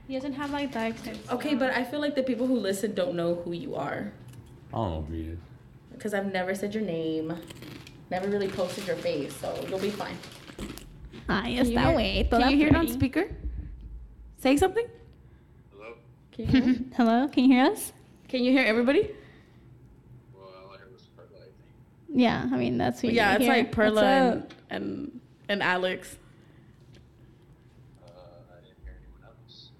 He doesn't have like that. Okay, but I feel like the people who listen don't know who you are I don't know who he is. because I've never said your name, never really posted your face, so you'll be fine. Ay, Can you está hear- way. Can you hear it on speaker? Say something. Can you hear, Hello, can you hear us? can you hear everybody? Well, I heard was Perla, I think. Yeah, I mean that's who you yeah, it's hear. like Perla What's and, and and Alex. Uh, I didn't hear anyone else.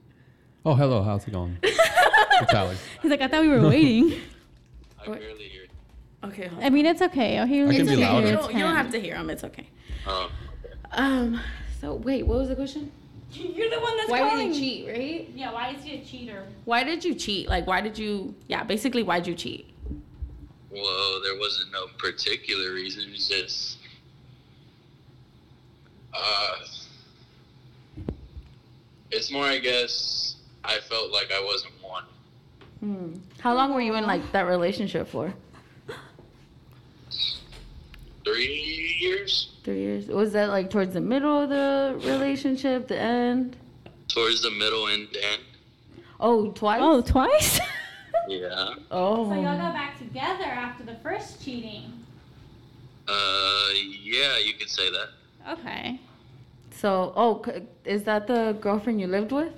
Oh, hello. How's it going? it's Alex. He's like, I thought we were waiting. I barely hear. Okay, hold I mean, it's okay. Oh, he I was can be okay. louder. You don't, you don't have to hear him. It's okay. Oh, okay. Um. So wait, what was the question? You're the one that's Why calling. did you cheat? Right? Yeah, why is he a cheater? Why did you cheat? Like, why did you? Yeah, basically, why'd you cheat? Well, there wasn't no particular reason. It's just, uh, it's more, I guess, I felt like I wasn't one. Hmm. How long were you in like that relationship for? Three years Three years. Was that like towards the middle of the relationship, the end? towards the middle and end. Oh, twice. Oh, twice? Yeah. Oh. So y'all got back together after the first cheating. Uh, yeah, you could say that. Okay. So, oh, is that the girlfriend you lived with?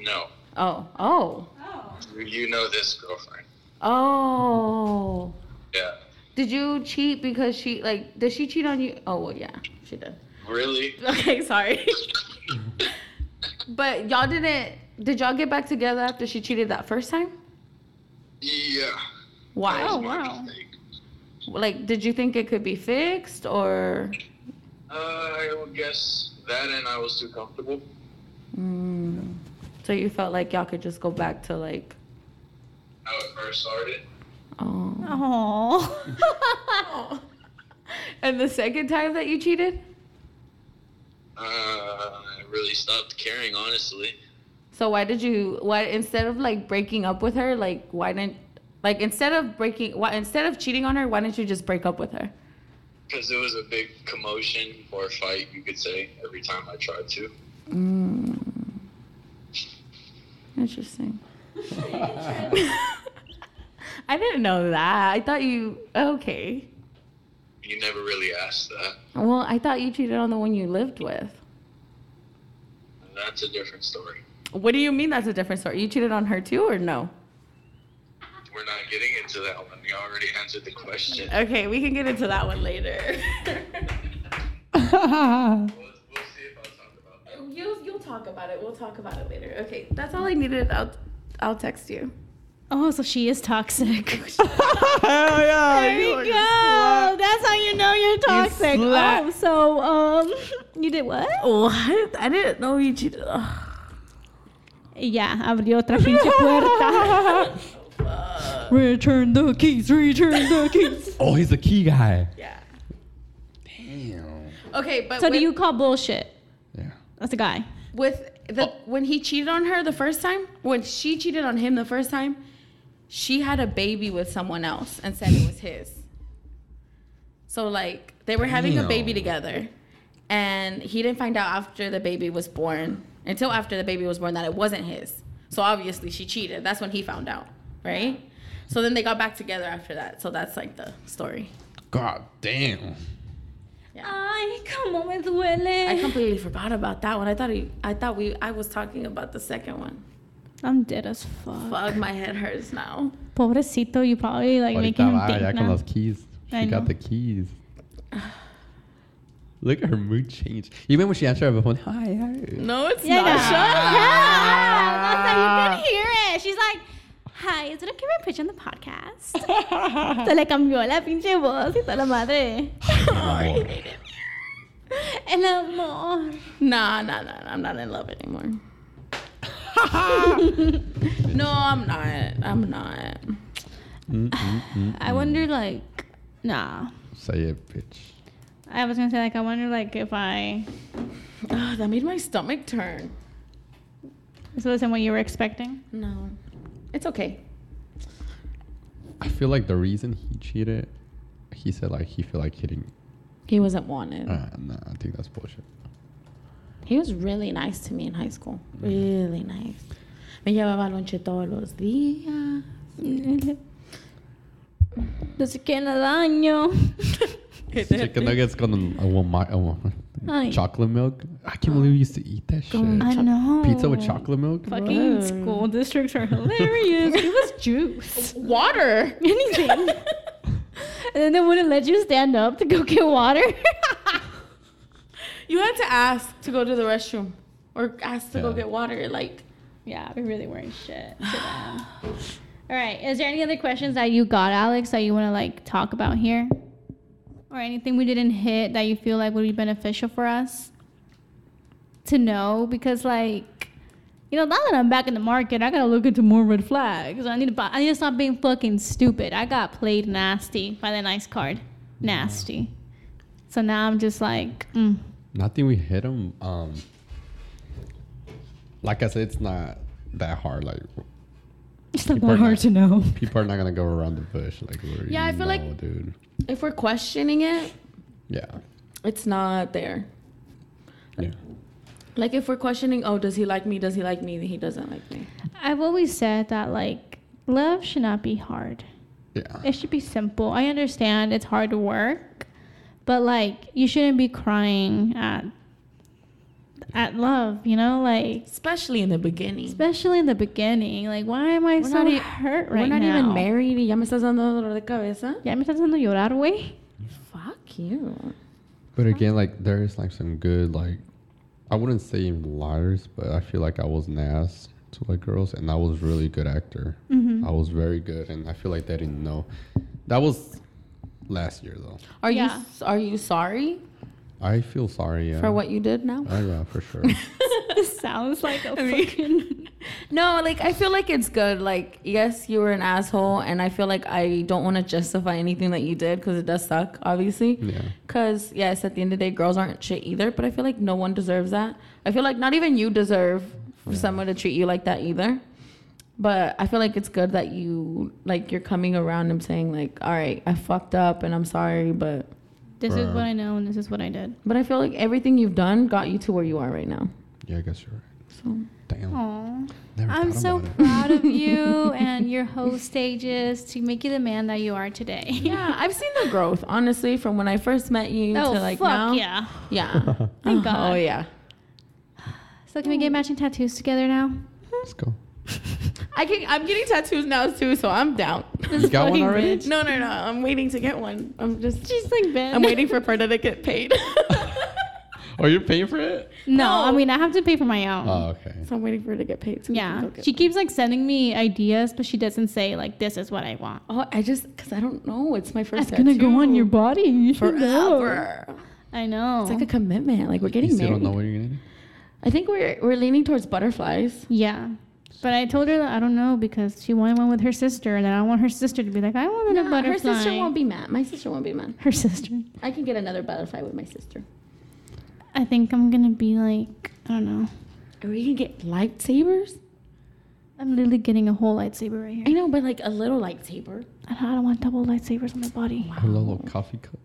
No, Oh, oh, Oh. you know this girlfriend. oh. Yeah. Did you cheat because she like? Did she cheat on you? Oh, well, yeah, she did. Really? Okay, sorry. but y'all didn't. Did y'all get back together after she cheated that first time? Yeah. Why? Oh, wow. mistake. Like, did you think it could be fixed or? Uh, I would guess that, and I was too comfortable. Mm. So you felt like y'all could just go back to like, How it first started. oh. Oh. and the second time that you cheated? Uh, I really stopped caring, honestly. So why did you? Why instead of like breaking up with her, like why didn't? Like instead of breaking, why instead of cheating on her, why didn't you just break up with her? Because it was a big commotion or fight, you could say, every time I tried to. Mm. Interesting. I didn't know that. I thought you okay. You never really asked that. Well, I thought you cheated on the one you lived with. That's a different story. What do you mean that's a different story? You cheated on her too or no? We're not getting into that one. You already answered the question. Okay, we can get into that one later. We'll, we'll see if I'll talk about that. you'll you'll talk about it. We'll talk about it later. Okay, that's all I needed. I'll I'll text you. Oh, so she is toxic. Hell yeah, there you go. That's how you know you're toxic. slut. oh, so um, you did what? What? I didn't know you cheated. Ugh. Yeah, abrió otra pinche puerta. Return the keys. Return the keys. Oh, he's the key guy. Yeah. Damn. Okay, but So do with, you call bullshit? Yeah. That's a guy. with the oh. when he cheated on her the first time, when she cheated on him the first time, she had a baby with someone else and said it was his. So like they were having a baby Damn. together, and he didn't find out after the baby was born until after the baby was born that it wasn't his. So obviously she cheated. That's when he found out, right? So then they got back together after that. So that's like the story. God damn. Ay, cómo me duele. I completely forgot about that one. I thought he, I thought we, I was talking about the second one. I'm dead as fuck. Fuck, my head hurts now. Pobrecito, you probably like making him Ahorita va, think ya con now. los keys. She I know. got the keys. Look at her mood change. Even when she answered her phone, hi, hi. No, it's Yeah, not. no. Shut Yeah, up. that's how you can hear it. She's like, hi, is it okay if I pitch on the podcast? Se le cambió la pinche voz y toda la madre. El amor. Nah, nah, nah. I'm not in love anymore. no, I'm not. I'm not. Mm, mm, mm, I wonder, like, nah. Say it, bitch. I was gonna say, like, I wonder, like, if I. Ah, that made my stomach turn. This wasn't what you were expecting. No, it's okay. I feel like the reason he cheated, he said like he feel like hitting. He wasn't wanted. Uh, nah, I think that's bullshit. He was really nice to me in high school. Really nice. Me llevaba lonche todos los días. Desde que en el año. Chicken nuggets con a, a, mi- a, mi- Ay. chocolate milk. I can't believe we used to eat that shit. I know. Pizza with chocolate milk. Fucking Whoa. school districts are hilarious. it was juice. Water. Anything. and then they wouldn't let you stand up to go get water. You had to ask to go to the restroom or ask to go get water. Like, yeah, we really weren't shit to them. All right. Is there any other questions that you got, Alex, that you want to like talk about here? Or anything we didn't hit that you feel like would be beneficial for us to know? Because like, you know, now that I'm back in the market, I gotta look into more red flags. I need to buy, I need to stop being fucking stupid. I got played nasty by the nice card, nasty. So now I'm just like, mm, Nothing we hit them. Um, like I said, it's not that hard. Like it's not that hard not- to know. people are not gonna go around the bush. Like Yeah, I feel like- dude. If we're questioning it, Yeah, it's not there. yeah. Like, if we're questioning, oh, does he like me? Does he like me? He doesn't like me. I've always said that like love should not be hard. Yeah. It should be simple. I understand it's hard to work, but like you shouldn't be crying at at love, you know, like Especially in the beginning. especially in the beginning. Like why am I We're so not e- hurt right now? we're not now? even married. Ya me estás dando dolor de cabeza. Ya me estás haciendo llorar, güey. Fuck you. But again, like there is like some good like I wouldn't say liars, but I feel like I was an ass to like girls, and I was really good actor. Mm-hmm. I was very good, and I feel like they didn't know. That was last year though. Are Yeah. you are you sorry I feel sorry. Yeah. for what you did now? Oh yeah, for sure. this sounds like a mean- fucking No, like I feel like it's good. Like yes, you were an asshole, and I feel like I don't want to justify anything that you did because it does suck, obviously. yeah. Because yes, at the end of the day, girls aren't shit either. But I feel like no one deserves that. I feel like not even you deserve for Yeah. someone to treat you like that either. But I feel like it's good that you like you're coming around and saying like, all right, I fucked up and I'm sorry, but This is what I know and this is what I did. but I feel like everything you've done got you to where you are right now. Yeah, I guess you're right. So Damn. Aw. Never I'm so proud of you and your host stages to make you the man that you are today. yeah, I've seen the growth honestly from when I first met you Oh, to like fuck now. yeah. Yeah. Thank Oh, God. Oh yeah. So can we get matching tattoos together now? Let's go. I can. I'm getting tattoos now too, so I'm down. You got one already? bitch. No, no, no. I'm waiting to get one. I'm just. She's like Ben. I'm waiting for Perla to get paid. Oh, you're paying for it? No, No. I mean I have to pay for my own. Oh, okay. so I'm waiting for her to get paid. So we can yeah, go get she one. keeps like sending me ideas, but she doesn't say like this is what I want. Oh, I just because I don't know. It's my first. It's gonna go on tattoo. your body you should know. forever. I know. It's like a commitment. Like we're You getting still married. don't know what you're gonna do? I think we're we're leaning towards butterflies. yeah, but I told her that I don't know because she wanted one with her sister, and I don't want her sister to be like I wanted a Nah, butterfly. her sister won't be mad. My sister won't be mad. Her sister. I can get another butterfly with my sister. I think I'm gonna be like I don't know. Or we can get lightsabers. I'm literally getting a whole lightsaber right here. I know, but like a little lightsaber. I don't, I don't want double lightsabers on my body. A little coffee cup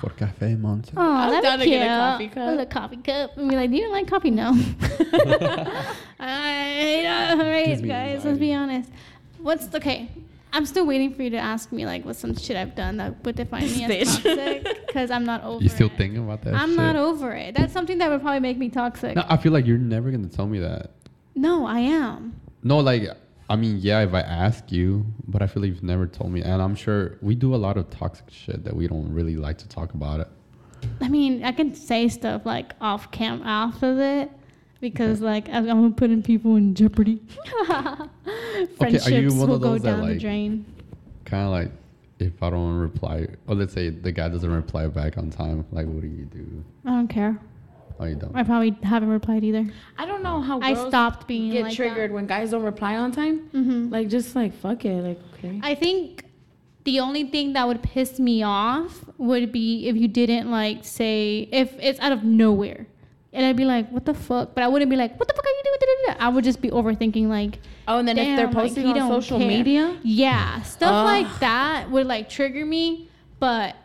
for cafe, Monte. Oh, I'm that'd down be to cute. get a coffee cup. A little coffee cup. And be like, do you like coffee? No. I, all right, Gives me guys. Let's be honest. What's okay? I'm still waiting for you to ask me like what's some shit I've done that would define me as Bitch. toxic because I'm not over. You still it. thinking about that I'm shit? not over it. That's something that would probably make me toxic. No, I feel like you're never gonna tell me that. No, I am. No, like I mean, yeah, if I ask you, but I feel like you've never told me, and I'm sure we do a lot of toxic shit that we don't really like to talk about it. I mean, I can say stuff like off cam, off of it, because like I'm I'm putting people in jeopardy. Friendships you one will of go down the like- drain. Kind of like if I don't reply, or let's say the guy doesn't reply back on time, like what do you do? I don't care. Oh, you don't. I probably haven't replied either. I don't know how I stopped being get like triggered when guys don't reply on time. hmm Like just like fuck it. Like okay. I think the only thing that would piss me off would be if you didn't like say if it's out of nowhere. And I'd be like, what the fuck? But I wouldn't be like, what the fuck are you doing? I would just be overthinking like, oh, and then if they're posting he on social care. media, Yeah, stuff Ugh. like that would like trigger me. But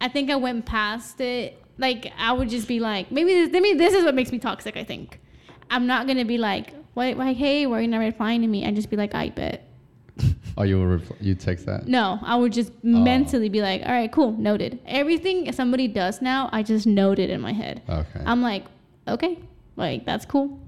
I think I went past it. Like I would just be like, maybe this, maybe this is what makes me toxic. I think I'm not gonna be like, why, why, hey, why are you not replying to me? I just be like, I bet. Oh, you will repl- you text that? No, I would just Oh. mentally be like, all right, cool, noted. Everything somebody does now, I just note it in my head. Okay. I'm like, okay, like that's cool.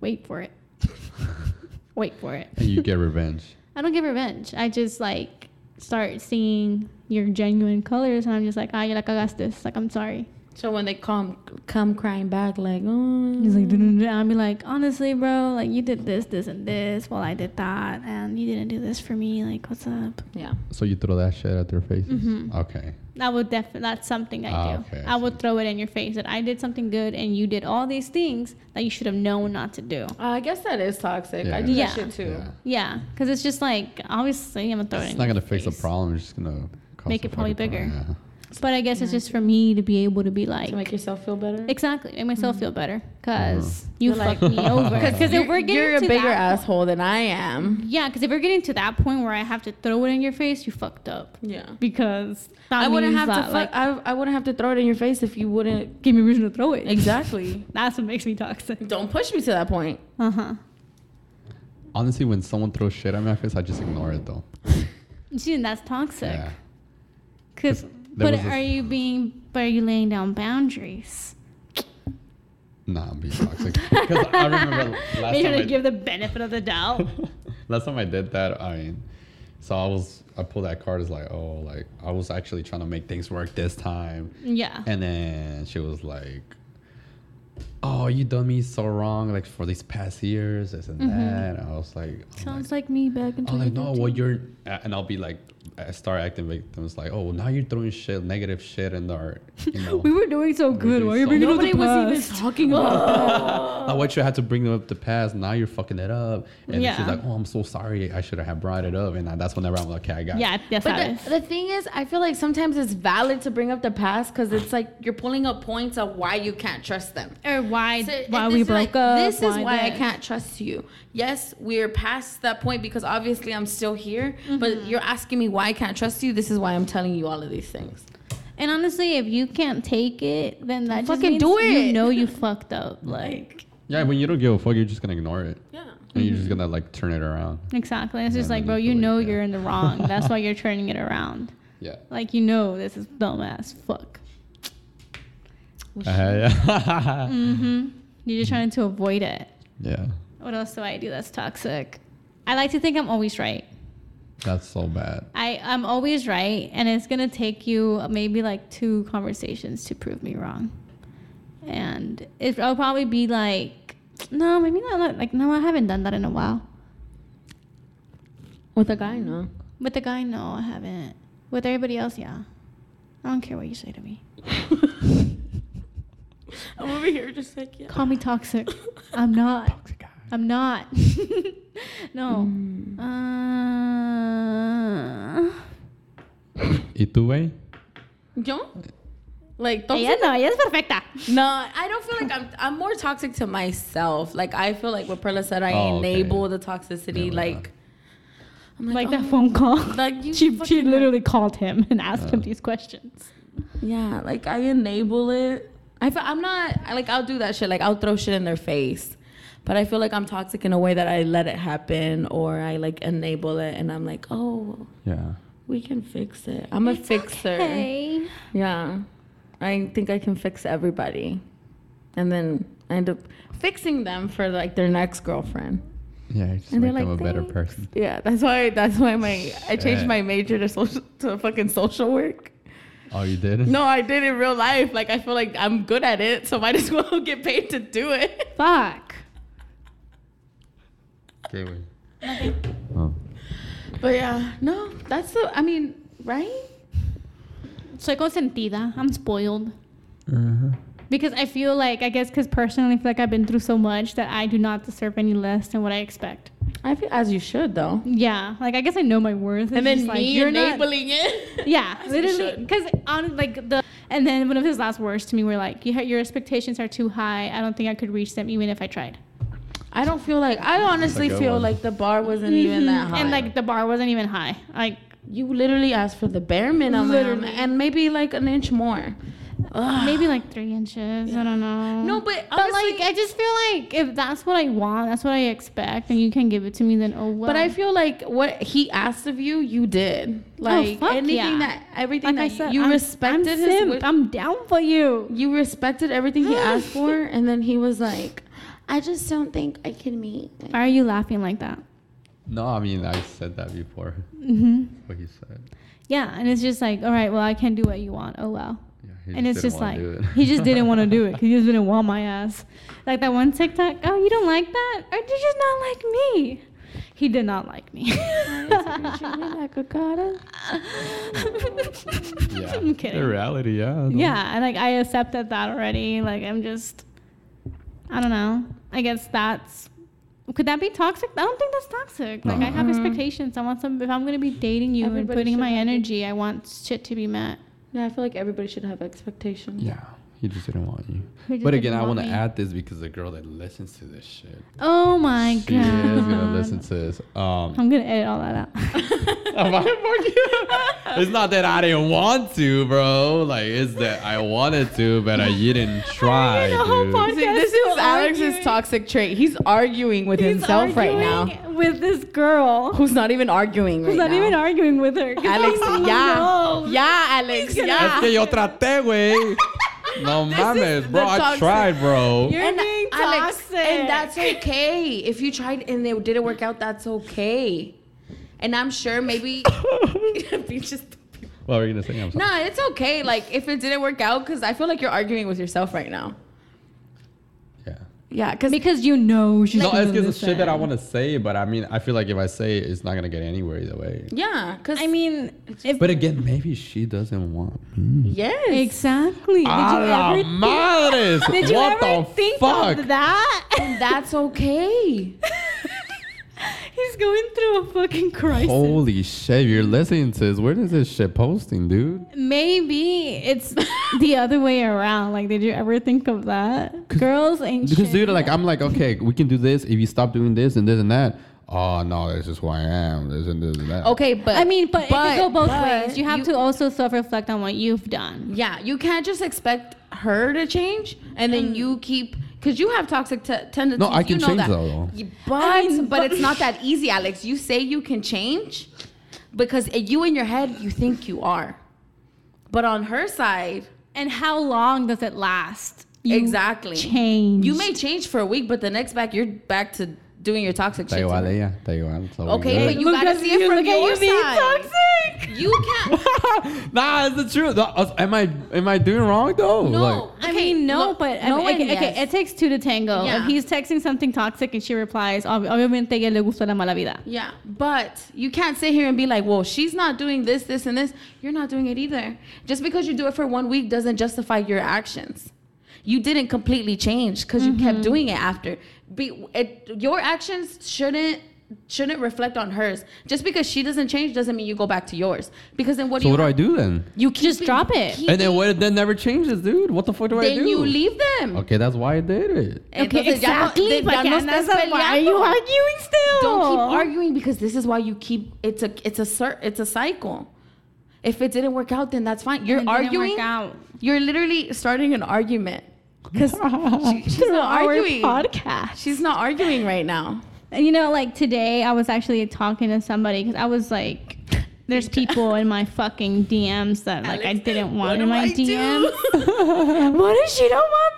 Wait for it. Wait for it. and you get revenge. I don't get revenge. I just like start seeing your genuine colors, and I'm just like, ah, you like cagaste. Like I'm sorry. So when they come come crying back, like, oh, He's like, I'll be like, honestly, bro, like you did this, this, and this, while I did that, and you didn't do this for me. Like, what's up? yeah. So you throw that shit at their faces. Mhm. Okay. That would definitely. That's something I Ah, do. okay, I I would throw it in your face that I did something good, and you did all these things that you should have known not to do. Uh, I guess that is toxic. Yeah. I do Yeah. that shit too. Yeah. Yeah, because it's just like obviously I'm gonna throw it. It's not gonna fix the face. problem. It's just gonna cause Make it probably fucking bigger. problem, But I guess it's just for me to be able to be like, To make yourself feel better. exactly, make myself feel better, because you You're like- fucked me over. Because you're, if we're getting you're a bigger that po- asshole than I am. yeah, because if we're getting to that point where I have to throw it in your face, you fucked up. Yeah. Because that I wouldn't means have to. that, Fu- like I, I wouldn't have to throw it in your face if you wouldn't. give me a reason to throw it. Exactly. That's what makes me toxic. Don't push me to that point. Uh huh. Honestly, when someone throws shit at my face, I just ignore it though. See, and that's toxic. Yeah. Cause, but are you being? But are you laying down boundaries? Nah, I'm being toxic. Because I remember last time. to I, give the benefit of the doubt. last time I did that, I mean, so I was I pulled that card as like, oh, like I was actually trying to make things work this time, yeah. and then she was like, oh, you done me so wrong, like for these past years, this and mm-hmm. that. And I was like, I'm like, Sounds like me back in I'm like, no, well, you're, and I'll be like, start acting victims, like, oh, now you're throwing shit, negative shit in our, you know. We were doing so good. Why are you so bringing up Nobody the was even talking about I want you had to bring up the past. Now you're fucking it up. And Yeah. she's like, oh, I'm so sorry. I should have brought it up. And that's whenever I'm like, okay, I got it. Yeah, that's how But the, the thing is, I feel like sometimes it's valid to bring up the past because it's like you're pulling up points of why you can't trust them. or why So why we is like, broke up. This is why I can't trust you. Yes, we're past that point because obviously I'm still here. Mm-hmm. But you're asking me why I can't trust you. This is why I'm telling you all of these things. And honestly, if you can't take it, then that just Fucking means do you know you fucked up. Like Yeah, when you don't give a fuck, you're just going to ignore it. Yeah. And you're just going to like turn it around. exactly. It's just like, bro, you know yeah. you're in the wrong. That's why you're turning it around. Yeah. Like you know this is dumbass. Fuck. Uh, yeah. Mm-hmm. You're just trying to avoid it. yeah. What else do I do that's toxic? I like to think I'm always right. That's so bad. I, I'm always right, and it's gonna take you maybe like two conversations to prove me wrong. And it, I'll probably be like, no, maybe not. Like, like, no, I haven't done that in a while. With a guy, no. With a guy, no, I haven't. With everybody else, yeah. I don't care what you say to me. I'm over here just like, yeah. Call me toxic. I'm not. Toxic guy. I'm not. no. Uh, ¿Y tú, güey? Yo? Like, ella toxic? no, ella es perfecta. No, I don't feel like I'm. I'm more toxic to myself. Like I feel like what Perla said, I Oh, okay. enable the toxicity. Yeah, yeah. like, I'm Like that oh, phone call. Like you. She, she fucking- literally called him and asked him Uh. these questions. Yeah, like I enable it. I feel, I'm not. Like I'll do that shit. Like I'll throw shit in their face, but I feel like I'm toxic in a way that I let it happen or I like enable it, and I'm like, oh, Yeah. we can fix it. I'm a fixer. Hey. Yeah. I think I can fix everybody. And then I end up fixing them for like their next girlfriend. Yeah, just And make them like, a better person. Yeah, that's why that's why my I changed Shit. my major to social to fucking social work. Oh, you did? No, I did in real life. Like I feel like I'm good at it, so might as well get paid to do it. Fuck. Okay, güey. Oh. But yeah, no, that's the I mean, right? Soy consentida. I'm spoiled. Uh-huh. Because I feel like, I guess, because personally, I feel like I've been through so much that I do not deserve any less than what I expect. I feel as you should though. Yeah, like I guess I know my worth. It's And then just like, me you're not- enabling it. Yeah, literally. Because on like the and then one of his last words to me were like, "Your expectations are too high. I don't think I could reach them even if I tried." I don't feel like I honestly feel one. like the bar wasn't even mm-hmm. that high. And like the bar wasn't even high. Like you literally asked for the bare minimum Literally. and maybe like an inch more. maybe like three inches. I don't know. No, but but like I just feel like if that's what I want, that's what I expect, and you can give it to me, then oh well. But I feel like what he asked of you, you did. Oh, like fuck anything yeah. that everything like I said, you I'm, respected I'm his simp. wi- I'm down for you. you respected everything he asked for, and then he was like, "I just don't think I can meet." Why are you laughing like that? No, I mean I said that before. hmm What he said. Yeah, and it's just like, all right, well, I can't do what you want. Oh well. Yeah, he and it's just like it. he just didn't want to do it. because He just didn't want my ass. Like that one TikTok. Oh, you don't like that? Or did you just not like me? He did not like me. like a goddess. yeah. I'm kidding. The reality, yeah. Yeah, and like I accepted that already. Like I'm just, I don't know. I guess that's. Could that be toxic? I don't think that's toxic. Like I have No. Mm-hmm. expectations. I want some. If I'm gonna be dating you and putting my have it. energy, I want shit to be met. Yeah, I feel like everybody should have expectations. Yeah. He just didn't want you. But again, I want want to add this because the girl that listens to this shit. Oh my She god. is gonna listen to this. Um, I'm gonna edit all that out. Am I fucking- it's not that I didn't want to, bro. Like it's that I wanted to, but I didn't try, dude. See, this is Alex's arguing. toxic trait. He's arguing with He's himself right now. with this girl Who's not even arguing right who's not now. even arguing with her. Alex, yeah. Yeah, Alex, yeah. Es que yo traté, güey. No This mames, bro. I tried, bro. You're And being Alex, toxic. and that's okay. If you tried and it didn't work out, that's okay. And I'm sure maybe you just What were you gonna say? I'm sorry. no, it's okay. Like if it didn't work out, because I feel like you're arguing with yourself right now. Yeah. Yeah, because because you know she's No, gonna it's the shit that I want to say, but I mean, I feel like if I say it, it's not gonna get anywhere either way. yeah, because I mean, if, But again, maybe she doesn't want me. yes, exactly. Did you A la ever madres! Did you what ever the think fuck? of that? and that's okay. He's going through a fucking crisis. Holy shit! You're listening to this. Where is this shit posting, dude? Maybe it's the other way around. Like, did you ever think of that? Girls ain't Because shit. dude, like I'm like, okay, we can do this if you stop doing this and this and that. Oh no, this is who I am. This and this and that. Okay, but I mean, but, it could go both ways. You have to also self-reflect on what you've done. Yeah, you can't just expect her to change and then mm. you keep because you have toxic t- tendencies. No, I you can know change that. though, though. But I mean, but but- it's not that easy, Alex. You say you can change because you in your head you think you are, but on her side, And how long does it last? You exactly Change. You may change for a week, but the next back you're back to doing your toxic Te shit. to igual her. ella, te igual. so we Okay, good. but you gotta see it you from look at your you being side. toxic. You can't. nah, it's the truth. No, uh, Am I am I doing wrong though? No, Like, I Okay, mean, no, look, but I no mean, and okay, okay, yes. it takes two to tango. Yeah. If he's texting something toxic and she replies, ob- obviamente ella le gusta la mala vida. Yeah, but you can't sit here and be like, well, she's not doing this, this, and this. You're not doing it either. Just because you do it for one week doesn't justify your actions. You didn't completely change because you Mm-hmm. kept doing it after. Be, it, your actions shouldn't shouldn't reflect on hers. Just because she doesn't change doesn't mean you go back to yours. Because then what so do you what do I do then? You keep Just drop it. keep And then what? Then never changes, dude. What the fuck do I do? Then you leave them. Okay, that's why I did it. Eh, okay, Entonces ya no- exactly. but ya no Candace, why are you arguing still? Don't keep arguing because this is why you keep it's a it's a cir- it's a cycle. If it didn't work out, then that's fine. You're arguing. out. You're literally starting an argument because she, she's Through not our arguing. podcast. She's not arguing right now. And you know, like today, I was actually talking to somebody because I was like, there's people in my fucking DMs that like I didn't what want do in my I? DMs. what if she don't want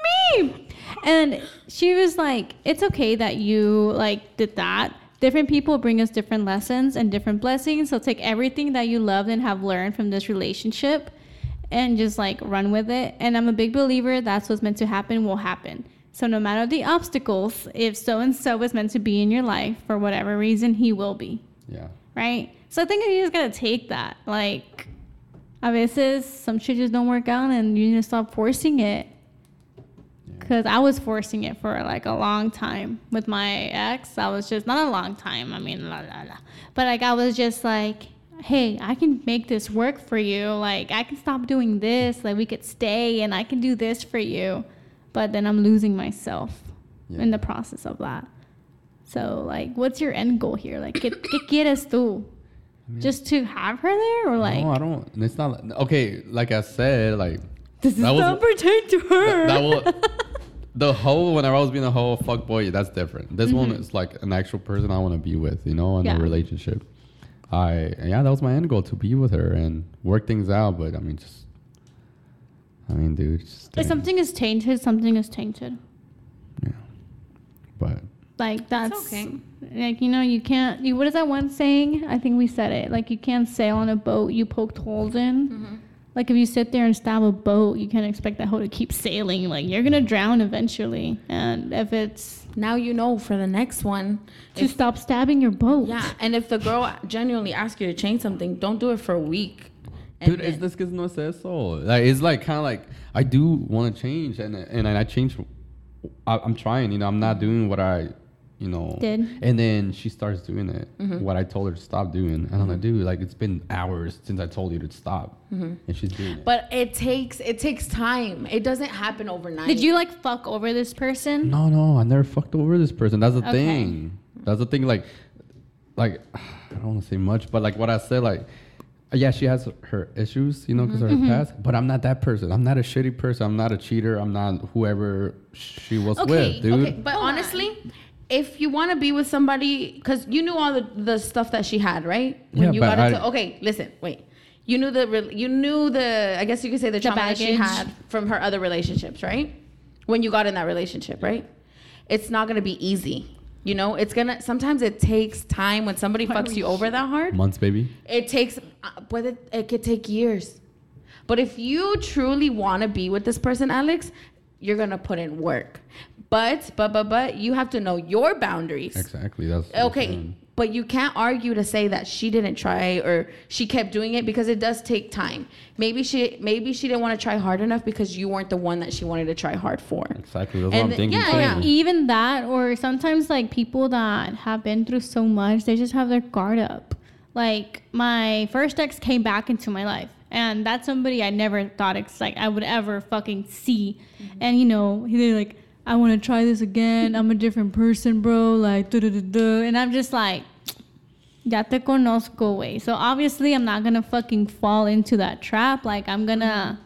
me? And she was like, it's okay that you like did that. Different people bring us different lessons and different blessings. So take everything that you loved and have learned from this relationship and just like run with it. And I'm a big believer that's what's meant to happen will happen. So no matter the obstacles, if so and so is meant to be in your life for whatever reason, he will be. Yeah. Right? So I think you just gotta take that. Like a veces some shit just don't work out and you need to stop forcing it. Cause I was forcing it for like a long time with my ex. I was just not a long time. I mean, la la la. But like I was just like, hey, I can make this work for you. Like I can stop doing this. Like we could stay and I can do this for you. But then I'm losing myself Yeah. in the process of that. So like, what's your end goal here? Like, ¿qué, qué quieres tú? Just to have her there, or like, no, I don't. It's not. Okay, like I said, like This That was- not pertain to her. that will the whole whenever I was being a whole fuck boy, that's different. This one is like an actual person I want to be with, you know, in Mm-hmm. Yeah. a relationship. I yeah, that was my end goal to be with her and work things out. But I mean, just I mean, dude, just if something is tainted, something is tainted. yeah. But Like that's okay. like you know you can't. You, what is that one saying? I think we said it. Like you can't sail on a boat you poked holes in. Mm-hmm. Like if you sit there and stab a boat, you can't expect that hoe to keep sailing. Like you're gonna drown eventually. And if it's Now you know for the next one. to if- stop stabbing your boat. yeah, and if the girl genuinely asks you to change something, don't do it for a week. And dude, it's then- this because no says so. Like it's like kind of like I do want to change, and and I change. I, I'm trying. You know, I'm not doing what I, you know, Did. And then she starts doing it. Mm-hmm. What I told her to stop doing, and I'm like, dude, like it's been hours since I told you to stop, and she's doing it. Mm-hmm. But it takes it takes time. It doesn't happen overnight. Did you like fuck over this person? no, no, I never fucked over this person. That's the Okay. thing. That's the thing. Like, like I don't want to say much, but like what I said, like. Yeah, she has her issues, you know, because Mm-hmm. of her past. But I'm not that person. I'm not a shitty person. I'm not a cheater. I'm not whoever she was okay, with, dude. okay. But honestly, if you want to be with somebody, because you knew all the, the stuff that she had, right? When Yeah, you but got into I- okay, listen, wait. You knew the you knew the I guess you could say the trauma that she had from her other relationships, right? When you got in that relationship, right? It's not gonna be easy. You know, it's gonna. Sometimes it takes time when somebody fucks you over that hard. Months, baby. It takes, uh, but it, it could take years. But if you truly want to be with this person, Alex, you're gonna put in work. But, but, but, but, you have to know your boundaries. Exactly. That's what I'm Okay, but you can't argue to say that she didn't try or she kept doing it because it does take time. Maybe she, maybe she didn't want to try hard enough because you weren't the one that she wanted to try hard for. Exactly. That's And what I'm thinking. yeah, yeah. Even that, or sometimes like people that have been through so much, they just have their guard up. Like my first ex came back into my life, and that's somebody I never thought ex- like I would ever fucking see. Mm-hmm. And you know, they're like, I want to try this again. I'm a different person, bro. Like, duh, duh, duh, duh. and I'm just like, ya te conozco, way. So obviously, I'm not gonna fucking fall into that trap. Like, I'm gonna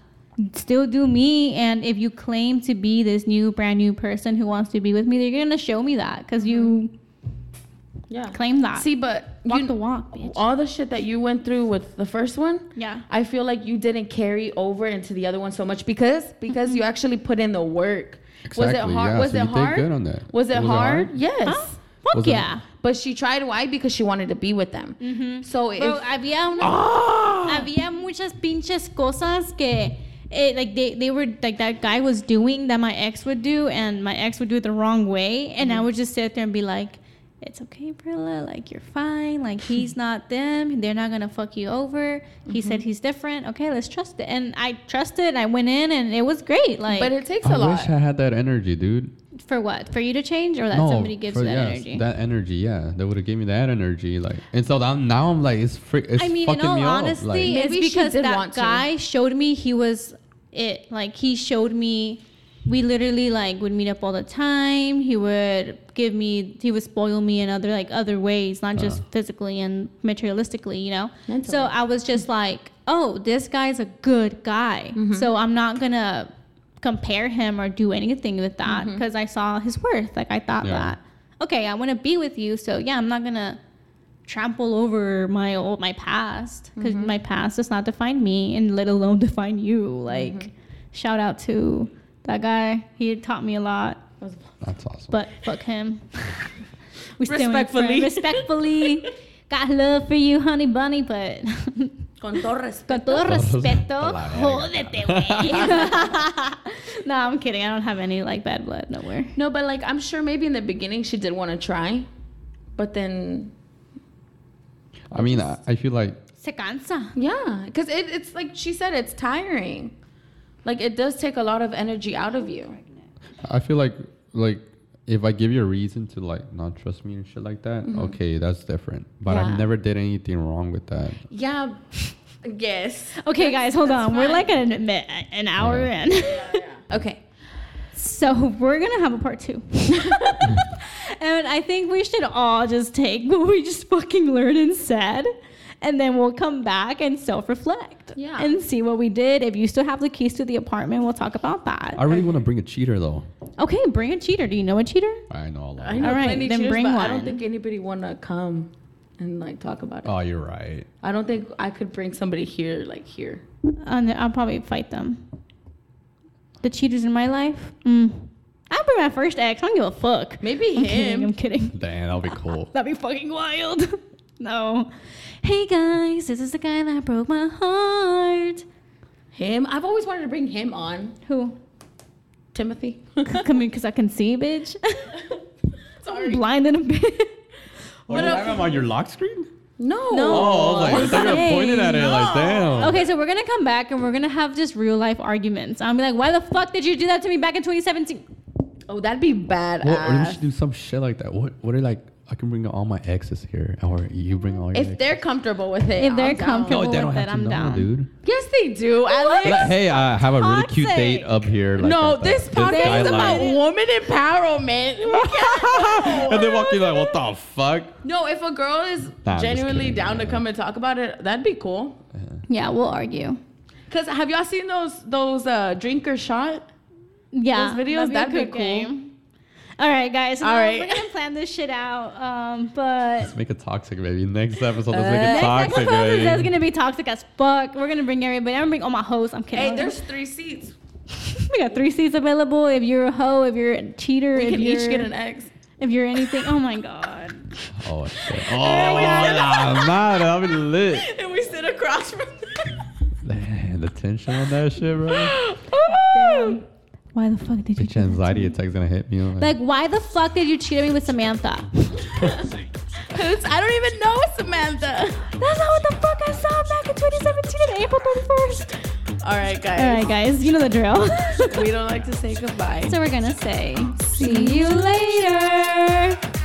still do me. And if you claim to be this new, brand new person who wants to be with me, you're gonna show me that because you Yeah. claim that. See, but walk you, the walk, bitch. all the shit that you went through with the first one, Yeah. I feel like you didn't carry over into the other one so much because because you mm-hmm. actually put in the work. Was it hard? yeah, was so it you did hard? good on that. Was it Was it hard? hard? Yes. Huh? Fuck Was it- yeah. But she tried why? Because she wanted to be with them. Mm-hmm. So if Bro, había una, Ah! había muchas pinches cosas que it, like they, they were like that guy was doing that my ex would do and my ex would do it the wrong way and I mm-hmm. would just sit there and be like it's okay Prilla like you're fine like he's not them they're not gonna fuck you over he said mm-hmm. he's different okay let's trust it and I trusted I went in and it was great like but it takes I a lot. I wish I had that energy, dude. for what for you to change or that somebody gives for- you that yes, energy That energy, yeah. That would have given me that energy, like. And so now, now I'm like, it's free. It's I mean, in fucking all me honesty, up. Like, it's because that want to. guy showed me he was it. Like he showed me. We literally like would meet up all the time. He would give me. He would spoil me in other like other ways, not just uh-huh. physically and materialistically. You know. Mentally. So I was just like, oh, this guy's a good guy. Mm-hmm. So I'm not gonna compare him or do anything with that mm-hmm. because I saw his worth. Like I thought Yeah. that okay, I want to be with you. So yeah, I'm not gonna trample over my old my past because mm-hmm. my past does not define me and let alone define you. Like shout out to that guy. He taught me a lot. that's awesome. But fuck him. we Respectfully. friends. respectfully. Got love for you, honey bunny, but Con todo respeto. con todo respeto, La verga. jódete, güey. no, I'm kidding. I don't have any like bad blood nowhere. No, but like I'm sure maybe in the beginning she did want to try, but then I mean, I, I feel like Se cansa. yeah, because it, it's like she said, it's tiring. Like it does take a lot of energy out of you. I feel like like if I give you a reason to like not trust me and shit like that, okay, that's different. But Mm-hmm. Yeah. I never did anything wrong with that. Yeah. Yes. Okay, guys, hold on. We're like an, an hour Yeah. in. Okay. So we're gonna have a part two. and I think we should all just take what we just fucking learned and said and then we'll come back and self-reflect. Yeah. And see what we did. If you still have the keys to the apartment, we'll talk about that. I really want to bring a cheater though. Okay, bring a cheater. Do you know a cheater? I know a lot. I know All right, plenty then cheaters, bring but I don't think anybody wanna come and like talk about it. Oh, you're right. I don't think I could bring somebody here, like here. And I'll probably fight them. The cheaters in my life? Mm. I'll bring my first ex. I don't give a fuck. Maybe I'm kidding. I'm kidding. Damn, that'll be cool. That'd be fucking wild. no. Hey guys, this is the guy that broke my heart. Him. I've always wanted to bring him on. Who? Timothy. Come in because I can see, bitch. Sorry. Blind in a bit. Oh, you have him on your lock screen? No. No. Oh, I was like, I thought you were Hey, pointing at it like, damn. Okay, so we're gonna come back and we're gonna have just real life arguments. I'm be like, why the fuck did you do that to me back in 2017? Oh, that'd be badass. What, or we should do some shit like that. What? What are like? I can bring all my exes here, or you bring all your. if exes. they're comfortable with it. If they're I'm down. comfortable- no, they with it, I'm know, down. dude. Yes, they do. Alex. Like, hey, I have a really cute date up here. Like, no, at the- this podcast is about skyline. woman empowerment. and they walk in like, what the fuck? no, if a girl is Nah, genuinely kidding, down to come and talk about it, that'd be cool. Yeah, we'll argue. Cause have y'all seen those those uh drinker shot? Yeah, Those videos, that'd be good cool. All right, guys. So All now right. we're gonna plan this shit out. Um, but Let's make it toxic, baby. Next episode, let's make Uh, it next episode is baby. just gonna be toxic as fuck. We're gonna bring everybody. I'm gonna bring all my hoes. I'm kidding. Hey, there's three seats. we got three seats available. If you're a hoe, if you're a cheater, We if can you're each get an X. if you're anything. Oh my god. Oh shit! Oh, nah, nah, that'll be lit. And we sit across from Man, the tension on that shit, bro. Damn. Why the fuck did you? Bitch, do anxiety attack's gonna hit me. I'm Like, why the fuck did you cheat on me with Samantha? Cause I don't even know Samantha. That's not what the fuck I saw back in 2017 on April 31st. All right, guys. All right, guys, you know the drill. We don't like to say goodbye. so we're gonna say, see you later.